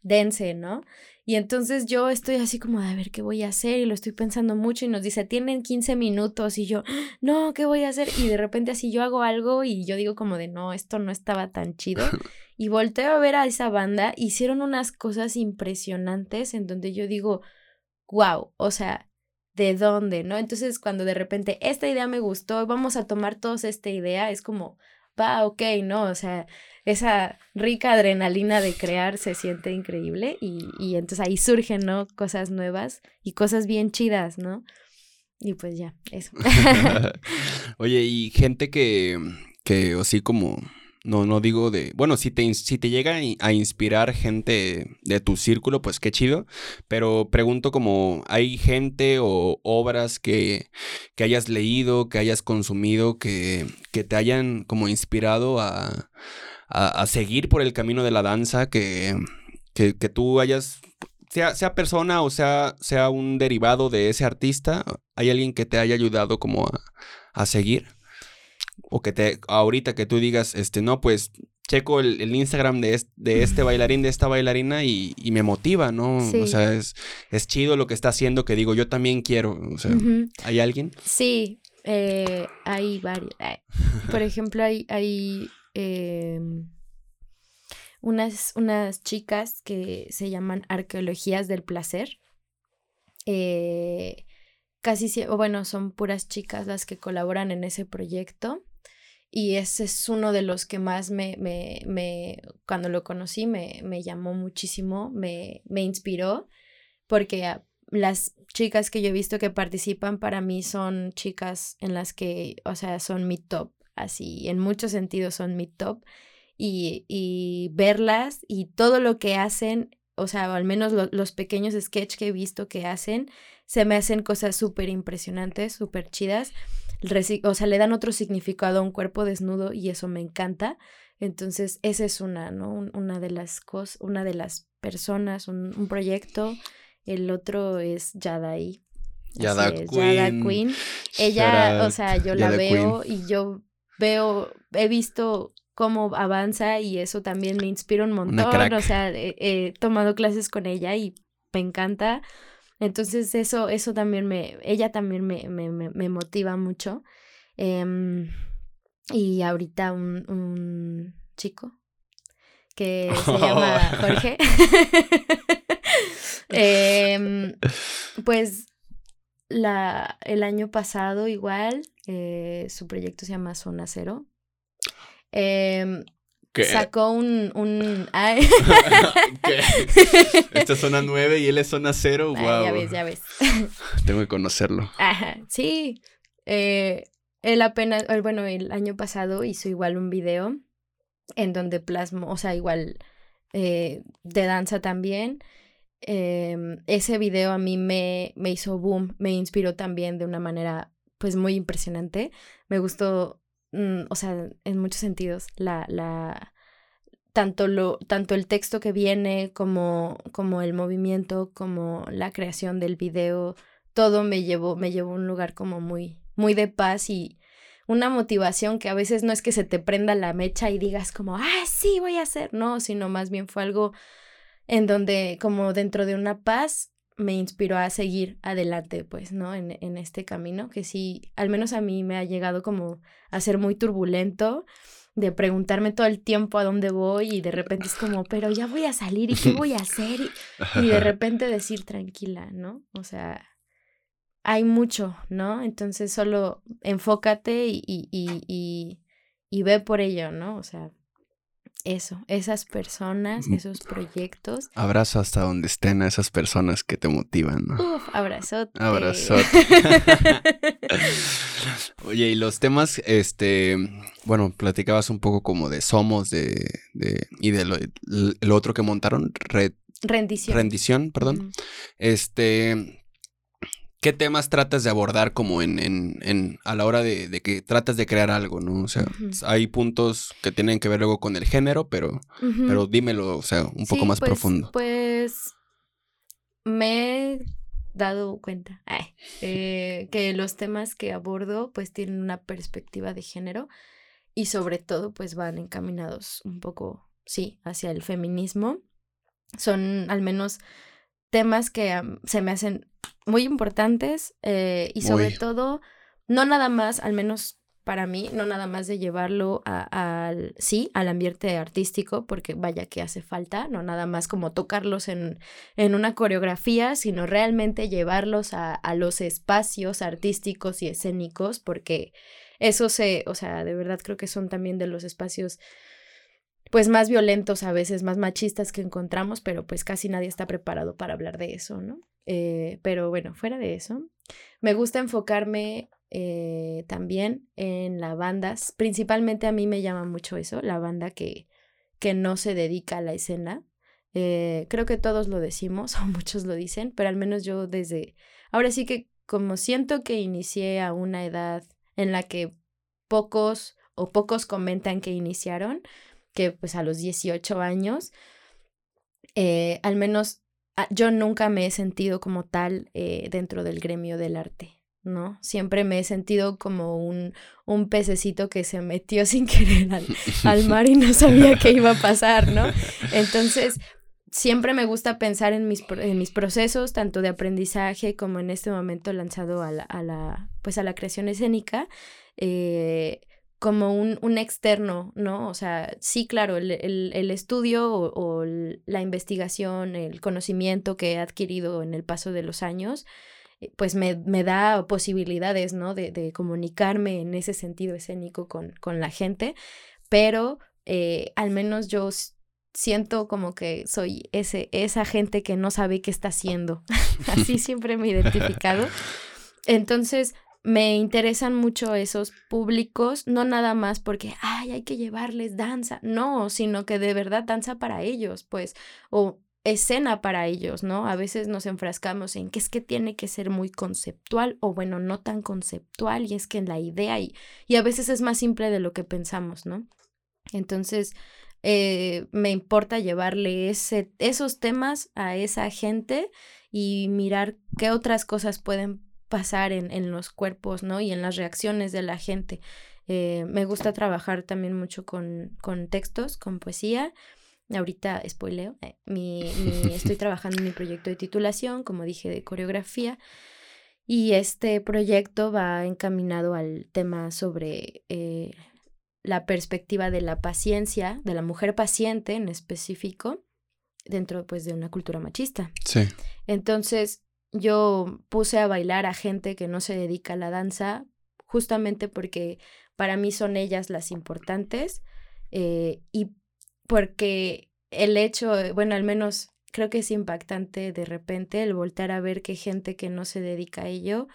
Speaker 2: dense, ¿no? Y entonces yo estoy así como de a ver qué voy a hacer y lo estoy pensando mucho y nos dice, tienen 15 minutos y yo, no, ¿qué voy a hacer? Y de repente así yo hago algo y yo digo como de, no, esto no estaba tan chido. Y volteo a ver a esa banda, hicieron unas cosas impresionantes en donde yo digo, wow, o sea, ¿de dónde? ¿No? Entonces cuando de repente esta idea me gustó, vamos a tomar todos esta idea, es como, va, ok, ¿no? O sea, esa rica adrenalina de crear se siente increíble y, y entonces ahí surgen, ¿no? Cosas nuevas y cosas bien chidas, ¿no? Y pues ya, eso.
Speaker 1: Oye, y gente que, que así como no, no digo de. Bueno, si te, si te llega a inspirar gente de tu círculo, pues qué chido. Pero pregunto como, ¿hay gente o obras que, que hayas leído, que hayas consumido, que, que te hayan como inspirado a, a, seguir por el camino de la danza, que, que, que tú hayas sea, sea, persona o sea, sea un derivado de ese artista, ¿hay alguien que te haya ayudado como a, a seguir? O que te, ahorita que tú digas, este, no, pues checo el, Instagram de, de este bailarín, de esta bailarina y, me motiva, ¿no? O sea, es, es chido lo que está haciendo que digo, yo también quiero, o sea, ¿hay alguien?
Speaker 2: Sí, eh, hay varios. Por ejemplo, hay, hay em, unas, unas chicas que se llaman Arqueologías del Placer. Eh, casi, bueno, son puras chicas las que colaboran en ese proyecto y ese es uno de los que más me, me, me cuando lo conocí, me, me llamó muchísimo, me, me inspiró, porque las chicas que yo he visto que participan para mí son chicas en las que, o sea, son mi top, así, en muchos sentidos son mi top, y, y verlas y todo lo que hacen, o sea, al menos los pequeños sketches que he visto que hacen, se me hacen cosas súper impresionantes, súper chidas o sea, le dan otro significado a un cuerpo desnudo y eso me encanta. Entonces, esa es una, ¿no? una de las cosas, una de las personas, un, proyecto. El otro es Yadai.
Speaker 1: Yada Queen.
Speaker 2: Queen. Ella, o sea, yo la veo y yo veo, he visto cómo avanza y eso también me inspira un montón. O sea, he tomado clases con ella y me encanta. Entonces eso, eso también me, ella también me, me, me motiva mucho. Em, y ahorita un, un chico que se llama Jorge. Em, pues la, el año pasado igual, eh, su proyecto se llama Zona Cero. Eh, Sacó un... un...
Speaker 1: Esta es zona 9 y él es zona 0. Wow.
Speaker 2: ya ves, ya ves.
Speaker 1: Tengo que conocerlo.
Speaker 2: Ajá, sí. Eh, él apenas, bueno, el año pasado hizo igual un video en donde plasmó, o sea, igual eh, de danza también. Em, ese video a mí me, me hizo boom, me inspiró también de una manera pues muy impresionante. Me gustó Mm, o sea, en muchos sentidos, la, la, tanto, lo, tanto el texto que viene como, como el movimiento, como la creación del video, todo me llevó, me llevó a un lugar como muy, muy de paz y una motivación que a veces no es que se te prenda la mecha y digas como, ah, sí, voy a hacer, no, sino más bien fue algo en donde como dentro de una paz me inspiró a seguir adelante, pues, ¿no? En, en, este camino, que sí, al menos a mí me ha llegado como a ser muy turbulento, de preguntarme todo el tiempo a dónde voy y de repente es como, pero ya voy a salir y qué voy a hacer y, de repente decir tranquila, ¿no? O sea, hay mucho, ¿no? Entonces solo enfócate y, y, y, y ve por ello, ¿no? O sea, eso, esas personas, esos proyectos.
Speaker 1: Abrazo hasta donde estén a esas personas que te motivan, ¿no?
Speaker 2: Uf, abrazote.
Speaker 1: Abrazote. Oye, y los temas, este, bueno, platicabas un poco como de Somos, de, de y de lo, otro que montaron,
Speaker 2: rendición.
Speaker 1: Rendición, perdón. Este, ¿qué temas tratas de abordar como en, en, en a la hora de, que tratas de crear algo, ¿no? O sea, hay puntos que tienen que ver luego con el género, pero, pero dímelo, o sea, un poco más
Speaker 2: pues,
Speaker 1: profundo.
Speaker 2: Pues me he dado cuenta eh, que los temas que abordo pues tienen una perspectiva de género y sobre todo pues van encaminados un poco, sí, hacia el feminismo. Son al menos temas que se me hacen muy importantes eh, y sobre todo, no nada más, al menos para mí, no nada más de llevarlo al, sí, al ambiente artístico, porque vaya que hace falta, no nada más como tocarlos en, en una coreografía, sino realmente llevarlos a, a los espacios artísticos y escénicos, porque eso se, o sea, de verdad creo que son también de los espacios pues más violentos a veces, más machistas que encontramos, pero pues casi nadie está preparado para hablar de eso, ¿no? Eh, pero bueno, fuera de eso, me gusta enfocarme eh, también en la banda, principalmente a mí me llama mucho eso, la banda que, que no se dedica a la escena. Eh, creo que todos lo decimos o muchos lo dicen, pero al menos yo desde, ahora sí que como siento que inicié a una edad en la que pocos o pocos comentan que iniciaron, que pues a los 18 años, eh, al menos ah, yo nunca me he sentido como tal eh, dentro del gremio del arte. ¿no? Siempre me he sentido como un, un pececito que se metió sin querer al, mar y no sabía qué iba a pasar, ¿no? Entonces, siempre me gusta pensar en mis, en mis procesos, tanto de aprendizaje como en este momento lanzado a la, a la pues a la creación escénica, eh, como un, un, externo, ¿no? O sea, sí, claro, el, el, estudio o, la investigación, el conocimiento que he adquirido en el paso de los años, eh, pues me, me da posibilidades, ¿no? De, de, comunicarme en ese sentido escénico con, con la gente, pero eh, al menos yo siento como que soy ese, esa gente que no sabe qué está haciendo. Así siempre me he identificado. Entonces, me interesan mucho esos públicos, no nada más porque, ay, hay que llevarles danza, no, sino que de verdad danza para ellos, pues, o escena para ellos, ¿no? A veces nos enfrascamos en que es que tiene que ser muy conceptual o bueno, no tan conceptual y es que en la idea y, y a veces es más simple de lo que pensamos, ¿no? Entonces, eh, me importa llevarle ese, esos temas a esa gente y mirar qué otras cosas pueden pasar en, en los cuerpos, ¿no? Y en las reacciones de la gente. Eh, me gusta trabajar también mucho con, con textos, con poesía. Ahorita spoileo, eh, mi, estoy trabajando en mi proyecto de titulación, como dije, de coreografía. Y este proyecto va encaminado al tema sobre eh, la perspectiva de la paciencia, de la mujer paciente en específico, dentro pues de una cultura machista.
Speaker 1: Sí.
Speaker 2: Entonces, yo puse a bailar a gente que no se dedica a la danza justamente porque para mí son ellas las importantes eh, y porque el hecho, bueno, al menos creo que es impactante de repente el voltar a ver que gente que no se dedica a ello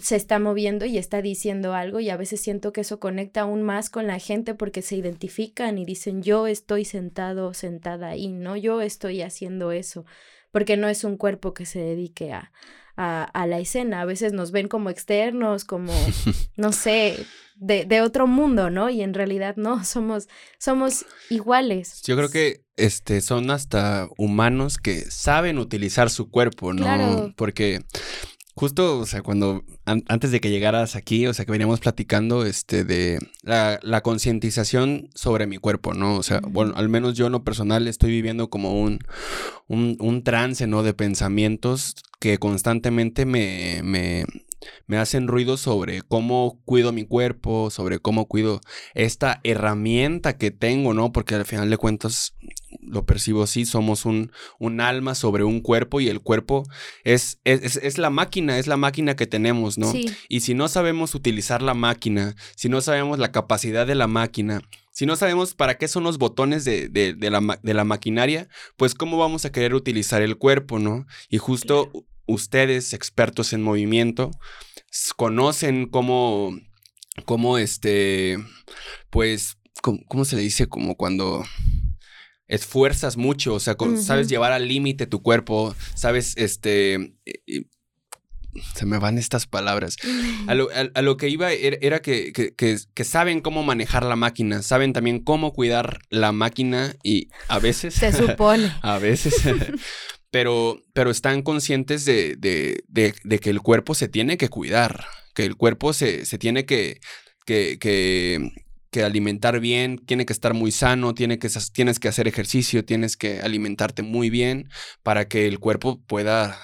Speaker 2: se está moviendo y está diciendo algo y a veces siento que eso conecta aún más con la gente porque se identifican y dicen yo estoy sentado sentada ahí, no yo estoy haciendo eso porque no es un cuerpo que se dedique a, a, la escena. A veces nos ven como externos, como, no sé, de, de, otro mundo, ¿no? Y en realidad no, somos, somos iguales.
Speaker 1: Yo creo que este, son hasta humanos que saben utilizar su cuerpo, ¿no?
Speaker 2: Claro.
Speaker 1: Porque Justo, o sea, cuando antes de que llegaras aquí, o sea, que veníamos platicando este de la, la concientización sobre mi cuerpo, ¿no? O sea, bueno, al menos yo en lo personal estoy viviendo como un, un, un trance, ¿no? De pensamientos que constantemente me, me, me hacen ruido sobre cómo cuido mi cuerpo, sobre cómo cuido esta herramienta que tengo, ¿no? Porque al final de cuentas lo percibo así, somos un, un alma sobre un cuerpo y el cuerpo es, es, es, la máquina, es la máquina que tenemos, ¿no? Y si no sabemos utilizar la máquina, si no sabemos la capacidad de la máquina, si no sabemos para qué son los botones de, de, de, la, de la, maquinaria, pues cómo vamos a querer utilizar el cuerpo, ¿no? Y justo ustedes, expertos en movimiento, conocen cómo, cómo este, pues, ¿cómo, se le dice? Como cuando esfuerzas mucho, o sea, sabes llevar al límite tu cuerpo, sabes, este, se me van estas palabras. A lo, a, lo que iba era, que, que, que, saben cómo manejar la máquina, saben también cómo cuidar la máquina y a veces...
Speaker 2: Se supone.
Speaker 1: a veces... pero, pero están conscientes de, de, de, que el cuerpo se tiene que cuidar, que el cuerpo se, se tiene que, que, que alimentar bien, tiene que estar muy sano, tiene que, tienes que hacer ejercicio, tienes que alimentarte muy bien para que el cuerpo pueda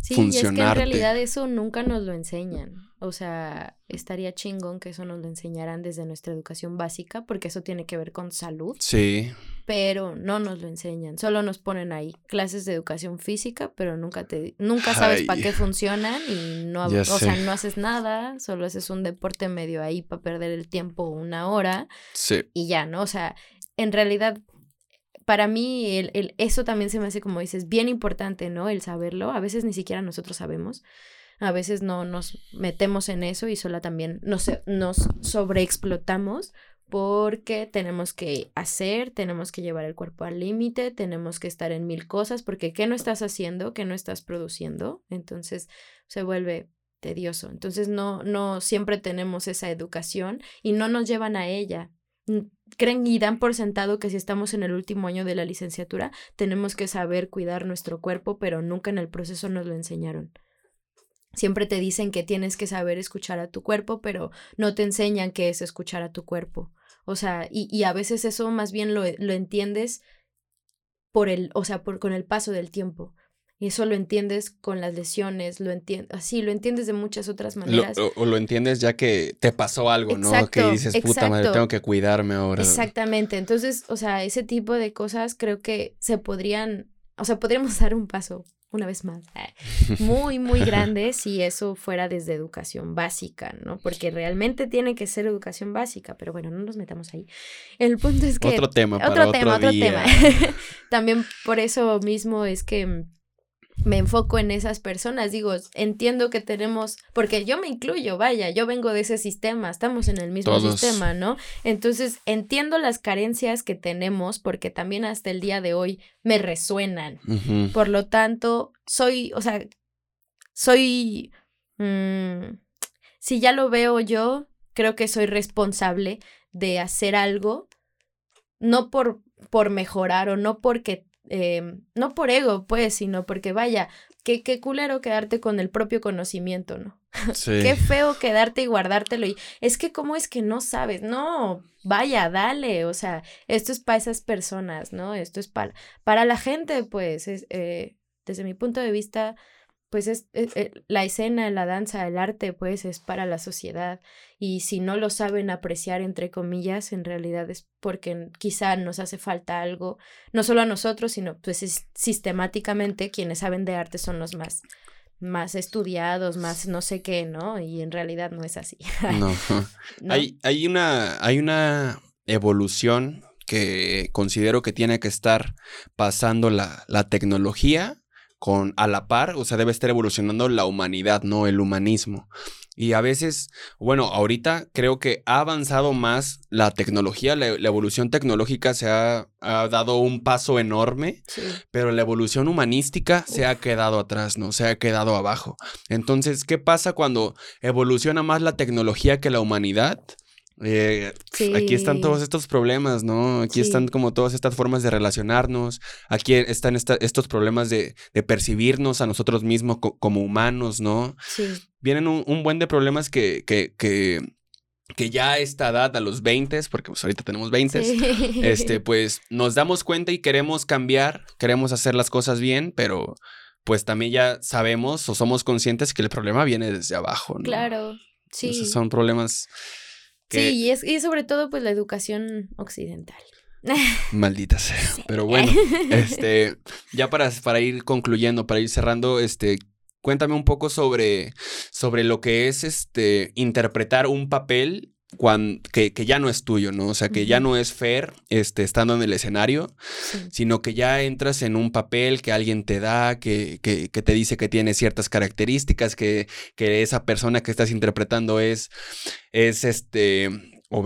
Speaker 2: sí, funcionar. Sí, es que en realidad eso nunca nos lo enseñan. O sea, estaría chingón que eso nos lo enseñaran desde nuestra educación básica, porque eso tiene que ver con salud.
Speaker 1: Sí.
Speaker 2: Pero no nos lo enseñan. Solo nos ponen ahí clases de educación física, pero nunca te, nunca sabes para qué funcionan y no, o sea, no haces nada, solo haces un deporte medio ahí para perder el tiempo una hora.
Speaker 1: Sí.
Speaker 2: Y ya, ¿no? O sea, en realidad para mí el, el, eso también se me hace, como dices, bien importante, ¿no? El saberlo. A veces ni siquiera nosotros sabemos a veces no nos metemos en eso y solo también nos, nos sobreexplotamos porque tenemos que hacer, tenemos que llevar el cuerpo al límite, tenemos que estar en mil cosas, porque ¿qué no estás haciendo? ¿Qué no estás produciendo? Entonces se vuelve tedioso. Entonces no, no siempre tenemos esa educación y no nos llevan a ella. Creen y dan por sentado que si estamos en el último año de la licenciatura, tenemos que saber cuidar nuestro cuerpo, pero nunca en el proceso nos lo enseñaron. Siempre te dicen que tienes que saber escuchar a tu cuerpo, pero no te enseñan qué es escuchar a tu cuerpo. O sea, y, y a veces eso más bien lo, lo, entiendes por el, o sea, por, con el paso del tiempo. Y eso lo entiendes con las lesiones, lo entiendes, así, lo entiendes de muchas otras maneras.
Speaker 1: o, lo entiendes ya que te pasó algo, ¿no? Que dices, puta madre, tengo que cuidarme ahora.
Speaker 2: Exactamente. Entonces, o sea, ese tipo de cosas creo que se podrían, o sea, podríamos dar un paso una vez más, muy, muy grande si eso fuera desde educación básica, ¿no? Porque realmente tiene que ser educación básica, pero bueno, no nos metamos ahí. El punto es que...
Speaker 1: Otro tema, otro tema, otro tema.
Speaker 2: También por eso mismo es que me enfoco en esas personas, digo, entiendo que tenemos, porque yo me incluyo, vaya, yo vengo de ese sistema, estamos en el mismo sistema, ¿no? Entonces, entiendo las carencias que tenemos porque también hasta el día de hoy me resuenan. Por lo tanto, soy, o sea, soy, mm, si ya lo veo yo, creo que soy responsable de hacer algo, no por, por mejorar o no porque Em, no por ego, pues, sino porque vaya, qué, qué culero quedarte con el propio conocimiento, ¿no? qué feo quedarte y guardártelo. Y es que, ¿cómo es que no sabes? No, vaya, dale. O sea, esto es para esas personas, ¿no? Esto es para, para la gente, pues, es, eh, desde mi punto de vista, pues es, eh, eh, la escena, la danza, el arte, pues es para la sociedad. Y si no lo saben apreciar, entre comillas, en realidad es porque quizá nos hace falta algo, no solo a nosotros, sino pues es, sistemáticamente quienes saben de arte son los más más estudiados, más no sé qué, ¿no? Y en realidad no es así.
Speaker 1: no. Hay, hay, una, hay una evolución que considero que tiene que estar pasando la, la tecnología con a la par, o sea, debe estar evolucionando la humanidad, no el humanismo. Y a veces, bueno, ahorita creo que ha avanzado más la tecnología, la, evolución tecnológica se ha, dado un paso enorme, pero la evolución humanística se ha quedado atrás, ¿no? Se ha quedado abajo. Entonces, ¿qué pasa cuando evoluciona más la tecnología que la humanidad? Eh, aquí están todos estos problemas, ¿no? Aquí están como todas estas formas de relacionarnos, aquí están estos problemas de, percibirnos a nosotros mismos como humanos, ¿no?
Speaker 2: Sí.
Speaker 1: Vienen un, buen de problemas que, que, que, que, ya a esta edad, a los 20, porque pues ahorita tenemos 20, este, pues nos damos cuenta y queremos cambiar, queremos hacer las cosas bien, pero pues también ya sabemos o somos conscientes que el problema viene desde abajo, ¿no?
Speaker 2: Claro, sí.
Speaker 1: Esos son problemas
Speaker 2: Sí, y, es, y sobre todo pues la educación occidental.
Speaker 1: Maldita sea. Pero bueno, este, ya para, para ir concluyendo, para ir cerrando, este, cuéntame un poco sobre, sobre lo que es este, interpretar un papel que, que, ya no es tuyo, ¿no? O sea, que ya no es fair este, estando en el escenario, sino que ya entras en un papel que alguien te da, que, que, que te dice que tiene ciertas características, que, que, esa persona que estás interpretando es, es este, o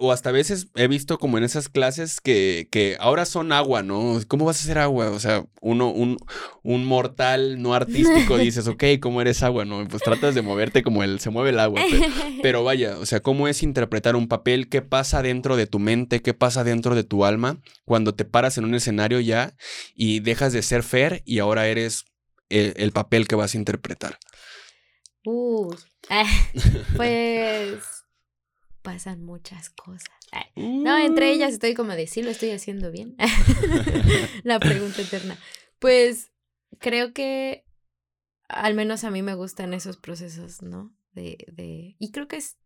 Speaker 1: o, hasta a veces he visto como en esas clases que, que ahora son agua, ¿no? ¿Cómo vas a hacer agua? O sea, uno, un, un mortal no artístico dices, ok, ¿cómo eres agua? No, pues tratas de moverte como el, se mueve el agua. Pero, vaya, o sea, ¿cómo es interpretar un papel? ¿Qué pasa dentro de tu mente? ¿Qué pasa dentro de tu alma cuando te paras en un escenario ya y dejas de ser Fer y ahora eres el, papel que vas a interpretar?
Speaker 2: Uh, pues pasan muchas cosas. No, entre ellas mm. estoy como de, sí, lo estoy haciendo bien. La pregunta eterna. Pues creo que al menos a mí me gustan esos procesos, ¿no? De, de, y creo que es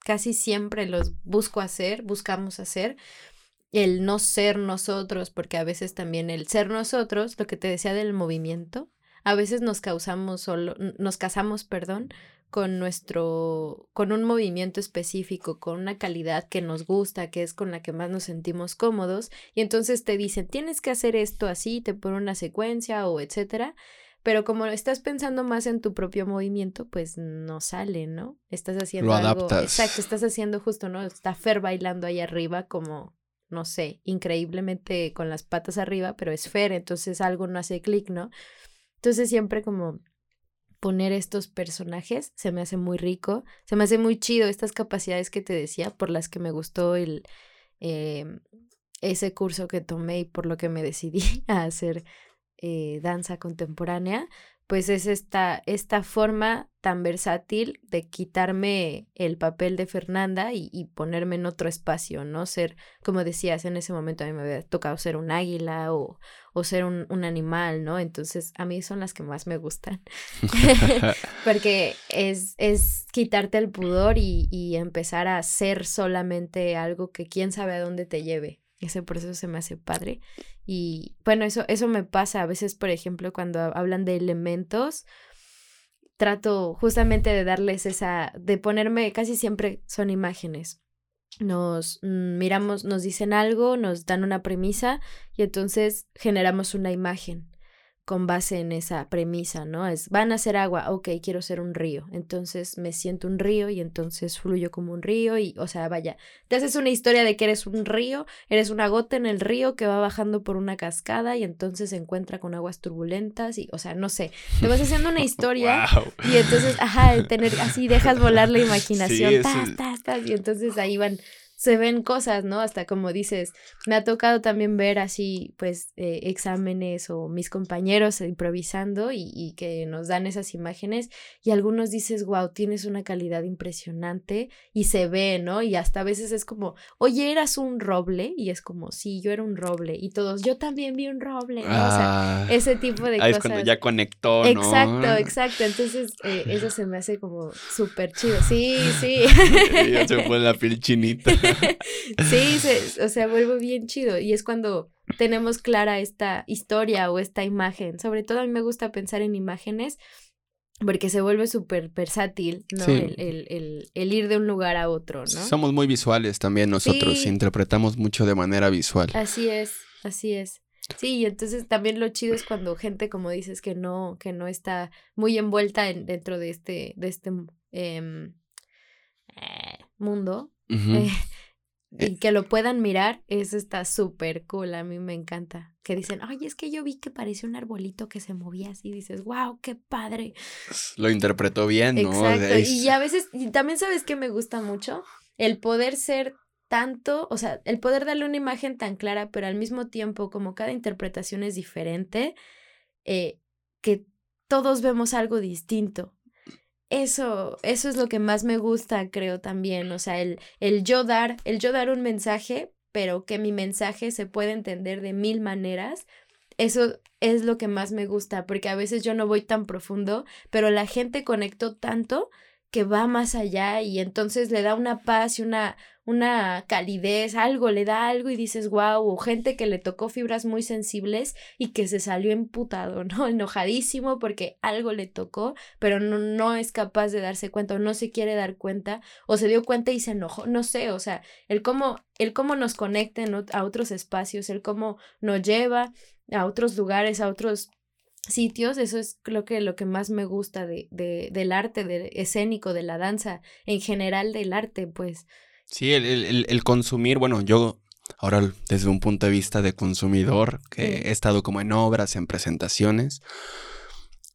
Speaker 2: casi siempre los busco hacer, buscamos hacer, el no ser nosotros, porque a veces también el ser nosotros, lo que te decía del movimiento, a veces nos causamos solo, nos casamos, perdón, con nuestro, con un movimiento específico, con una calidad que nos gusta, que es con la que más nos sentimos cómodos, y entonces te dicen, tienes que hacer esto así, te ponen una secuencia o etcétera, pero como estás pensando más en tu propio movimiento, pues no sale, ¿no? Estás haciendo
Speaker 1: Lo
Speaker 2: algo. Exacto, estás haciendo justo, ¿no? Está Fer bailando ahí arriba como, no sé, increíblemente con las patas arriba, pero es Fer, entonces algo no hace clic, ¿no? Entonces siempre como poner estos personajes se me hace muy rico, se me hace muy chido estas capacidades que te decía por las que me gustó el em, ese curso que tomé y por lo que me decidí a hacer eh, danza contemporánea, pues es esta, esta forma tan versátil de quitarme el papel de Fernanda y, ponerme en otro espacio, ¿no? Ser, como decías, en ese momento a mí me había tocado ser un águila o, o ser un, un, animal, ¿no? Entonces a mí son las que más me gustan, porque es, es quitarte el pudor y, y empezar a ser solamente algo que quién sabe a dónde te lleve. Ese proceso se me hace padre. Y bueno, eso, eso me pasa a veces, por ejemplo, cuando hablan de elementos, trato justamente de darles esa, de ponerme, casi siempre son imágenes. Nos mm, miramos, nos dicen algo, nos dan una premisa y entonces generamos una imagen con base en esa premisa, ¿no? Es, van a ser agua, ok, quiero ser un río, entonces me siento un río y entonces fluyo como un río y, o sea, vaya, te haces una historia de que eres un río, eres una gota en el río que va bajando por una cascada y entonces se encuentra con aguas turbulentas y, o sea, no sé, te vas haciendo una historia y entonces, ajá, tener, así dejas volar la imaginación, y entonces ahí van se ven cosas, ¿no? Hasta como dices, me ha tocado también ver así, pues, eh, exámenes o mis compañeros improvisando y, que nos dan esas imágenes y algunos dices, wow, tienes una calidad impresionante y se ve, ¿no? Y hasta a veces es como, oye, eras un roble y es como, sí, yo era un roble y todos, yo también vi un roble, ¿no? o sea, ah. ese tipo de
Speaker 1: cosas. Es cuando ya conectó,
Speaker 2: ¿no? Exacto, exacto. Entonces, eh, eso se me hace como súper chido. Sí, sí.
Speaker 1: ya se fue la piel chinita.
Speaker 2: sí, o sea, vuelve bien chido. Y es cuando tenemos clara esta historia o esta imagen. Sobre todo a mí me gusta pensar en imágenes porque se vuelve súper versátil, ¿no? El, ir de un lugar a otro, ¿no?
Speaker 1: Somos muy visuales también nosotros, interpretamos mucho de manera visual.
Speaker 2: Así es, así es. Sí, y entonces también lo chido es cuando gente, como dices, que no, que no está muy envuelta en, dentro de este, de este em, eh, mundo, eh, y que lo puedan mirar, eso está súper cool, a mí me encanta. Que dicen, ay, es que yo vi que parecía un arbolito que se movía así, y dices, wow, qué padre.
Speaker 1: Lo interpretó bien, ¿no?
Speaker 2: Exacto, y a veces, y también sabes que me gusta mucho, el poder ser tanto, o sea, el poder darle una imagen tan clara, pero al mismo tiempo, como cada interpretación es diferente, eh, que todos vemos algo distinto eso, eso es lo que más me gusta, creo también. O sea, el, el yo dar, el yo dar un mensaje, pero que mi mensaje se puede entender de mil maneras. Eso es lo que más me gusta, porque a veces yo no voy tan profundo, pero la gente conectó tanto que va más allá y entonces le da una paz y una, una calidez, algo, le da algo y dices, wow, o gente que le tocó fibras muy sensibles y que se salió emputado, ¿no? Enojadísimo porque algo le tocó, pero no, no es capaz de darse cuenta o no se quiere dar cuenta o se dio cuenta y se enojó, no sé, o sea, el cómo, el cómo nos conecten a otros espacios, el cómo nos lleva a otros lugares, a otros sitios, eso es creo que lo que más me gusta de, de, del arte de, escénico, de la danza, en general del arte, pues
Speaker 1: Sí, el, consumir, bueno, yo ahora desde un punto de vista de consumidor, que he estado como en obras, en presentaciones,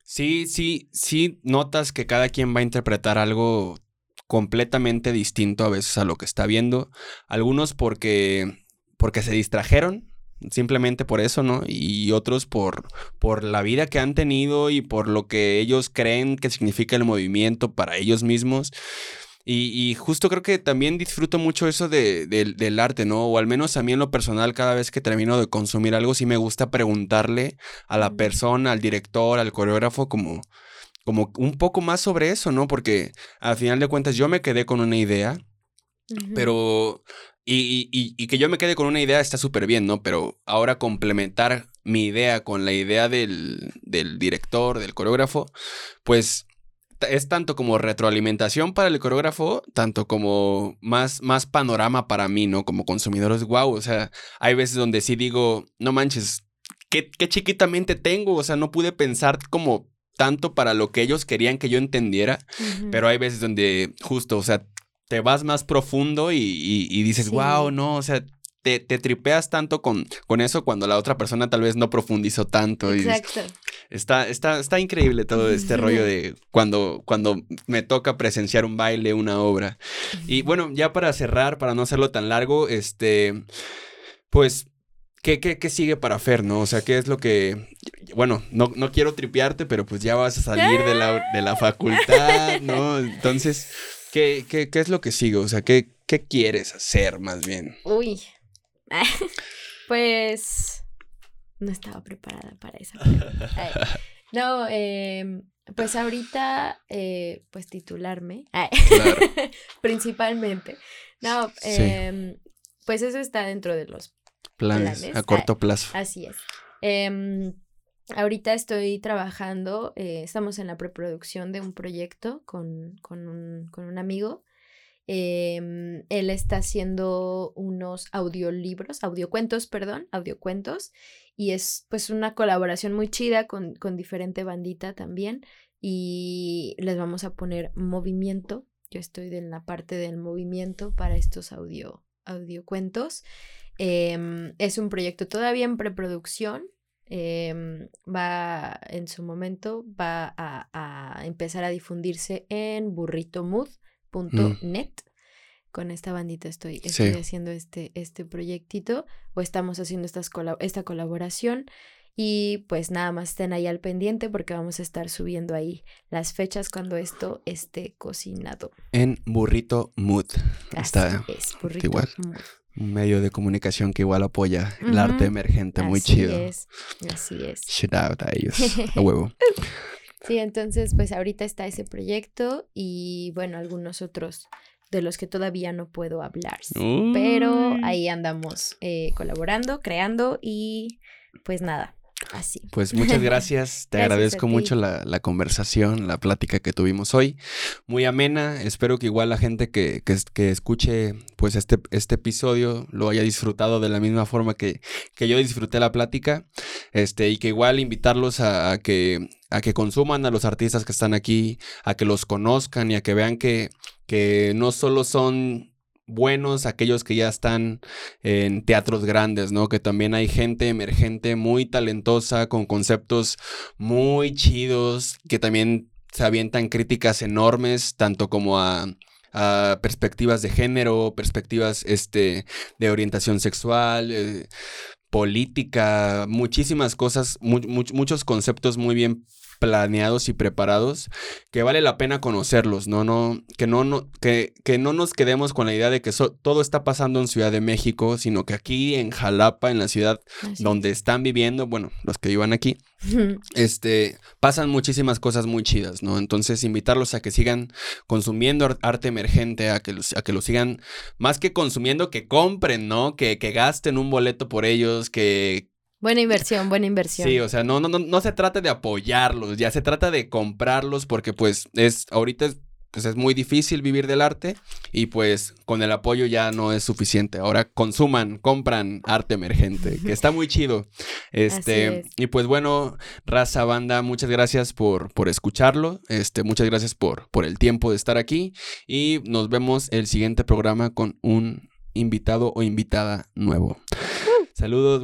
Speaker 1: sí, sí, sí notas que cada quien va a interpretar algo completamente distinto a veces a lo que está viendo. Algunos porque, porque se distrajeron, simplemente por eso, ¿no? Y otros por, por la vida que han tenido y por lo que ellos creen que significa el movimiento para ellos mismos. Y, justo creo que también disfruto mucho eso de, del arte, ¿no? O al menos a mí en lo personal, cada vez que termino de consumir algo, sí me gusta preguntarle a la persona, al director, al coreógrafo, como, como un poco más sobre eso, ¿no? Porque al final de cuentas yo me quedé con una idea, pero... Y, y, y, que yo me quede con una idea está súper bien, ¿no? Pero ahora complementar mi idea con la idea del, del director, del coreógrafo, pues es tanto como retroalimentación para el coreógrafo, tanto como más, más panorama para mí, ¿no? Como consumidores, wow, o sea, hay veces donde sí digo, no manches, qué, qué chiquitamente tengo, o sea, no pude pensar como tanto para lo que ellos querían que yo entendiera, pero hay veces donde justo, o sea, te vas más profundo y, dices, wow, no, o sea, te, te, tripeas tanto con, con eso cuando la otra persona tal vez no profundizó tanto. Exacto. está, está, está increíble todo este rollo de cuando, cuando me toca presenciar un baile, una obra. Y bueno, ya para cerrar, para no hacerlo tan largo, este, pues ¿Qué, qué, qué sigue para Fer, no? O sea, ¿qué es lo que... Bueno, no, no quiero tripearte, pero pues ya vas a salir de la, de la facultad, ¿no? Entonces, ¿qué, qué, qué es lo que sigue? O sea, ¿qué, ¿qué quieres hacer más bien?
Speaker 2: Uy. pues... No estaba preparada para eso. No, eh, pues ahorita, eh, pues titularme. Claro. Principalmente. No, eh, pues eso está dentro de los
Speaker 1: planes, a corto plazo.
Speaker 2: Así es. Em, ahorita estoy trabajando, eh, estamos en la preproducción de un proyecto con, con, un, con un, amigo. Em, él está haciendo unos audiolibros, audiocuentos, perdón, audiocuentos, y es pues una colaboración muy chida con, con diferente bandita también, y les vamos a poner movimiento. Yo estoy en la parte del movimiento para estos audio, audiocuentos. Em, es un proyecto todavía en preproducción. Em, va en su momento, va a, empezar a difundirse en burritomood.net. Con esta bandita estoy, estoy haciendo este, este proyectito o estamos haciendo estas esta colaboración. Y pues nada más estén ahí al pendiente porque vamos a estar subiendo ahí las fechas cuando esto esté cocinado.
Speaker 1: En Burrito Mood. Está es, Burrito igual. Mood un medio de comunicación que igual apoya el arte emergente, muy chido.
Speaker 2: Así es, así es.
Speaker 1: Shout out a ellos, a huevo.
Speaker 2: Sí, entonces pues ahorita está ese proyecto y bueno, algunos otros de los que todavía no puedo hablar, pero ahí andamos eh, colaborando, creando y pues nada, Así.
Speaker 1: Pues muchas gracias. Te agradezco mucho la, conversación, la plática que tuvimos hoy. Muy amena. Espero que igual la gente que, que, escuche pues este, este episodio lo haya disfrutado de la misma forma que, que yo disfruté la plática. Este, y que igual invitarlos a, que a que consuman a los artistas que están aquí, a que los conozcan y a que vean que, que no solo son buenos, aquellos que ya están en teatros grandes, ¿no? Que también hay gente emergente muy talentosa, con conceptos muy chidos, que también se avientan críticas enormes, tanto como a, perspectivas de género, perspectivas este, de orientación sexual. Eh, política, muchísimas cosas, muchos conceptos muy bien planeados y preparados que vale la pena conocerlos, ¿no? no que, no, no que, que no nos quedemos con la idea de que todo está pasando en Ciudad de México, sino que aquí en Jalapa, en la ciudad donde están viviendo, bueno, los que vivan aquí, este, pasan muchísimas cosas muy chidas, ¿no? Entonces, invitarlos a que sigan consumiendo arte emergente, a que, a que lo sigan, más que consumiendo, que compren, ¿no? Que, que gasten un boleto por ellos, que,
Speaker 2: Buena inversión, buena inversión.
Speaker 1: Sí, o sea, no, no, no, no se trata de apoyarlos, ya se trata de comprarlos porque pues es, ahorita es, pues es muy difícil vivir del arte Y pues con el apoyo ya no es suficiente. Ahora consuman, compran arte emergente, que está muy chido. Este, y pues bueno, raza banda, muchas gracias por, por escucharlo. Este, muchas gracias por, por el tiempo de estar aquí. Y nos vemos el siguiente programa con un invitado o invitada nuevo. Saludos.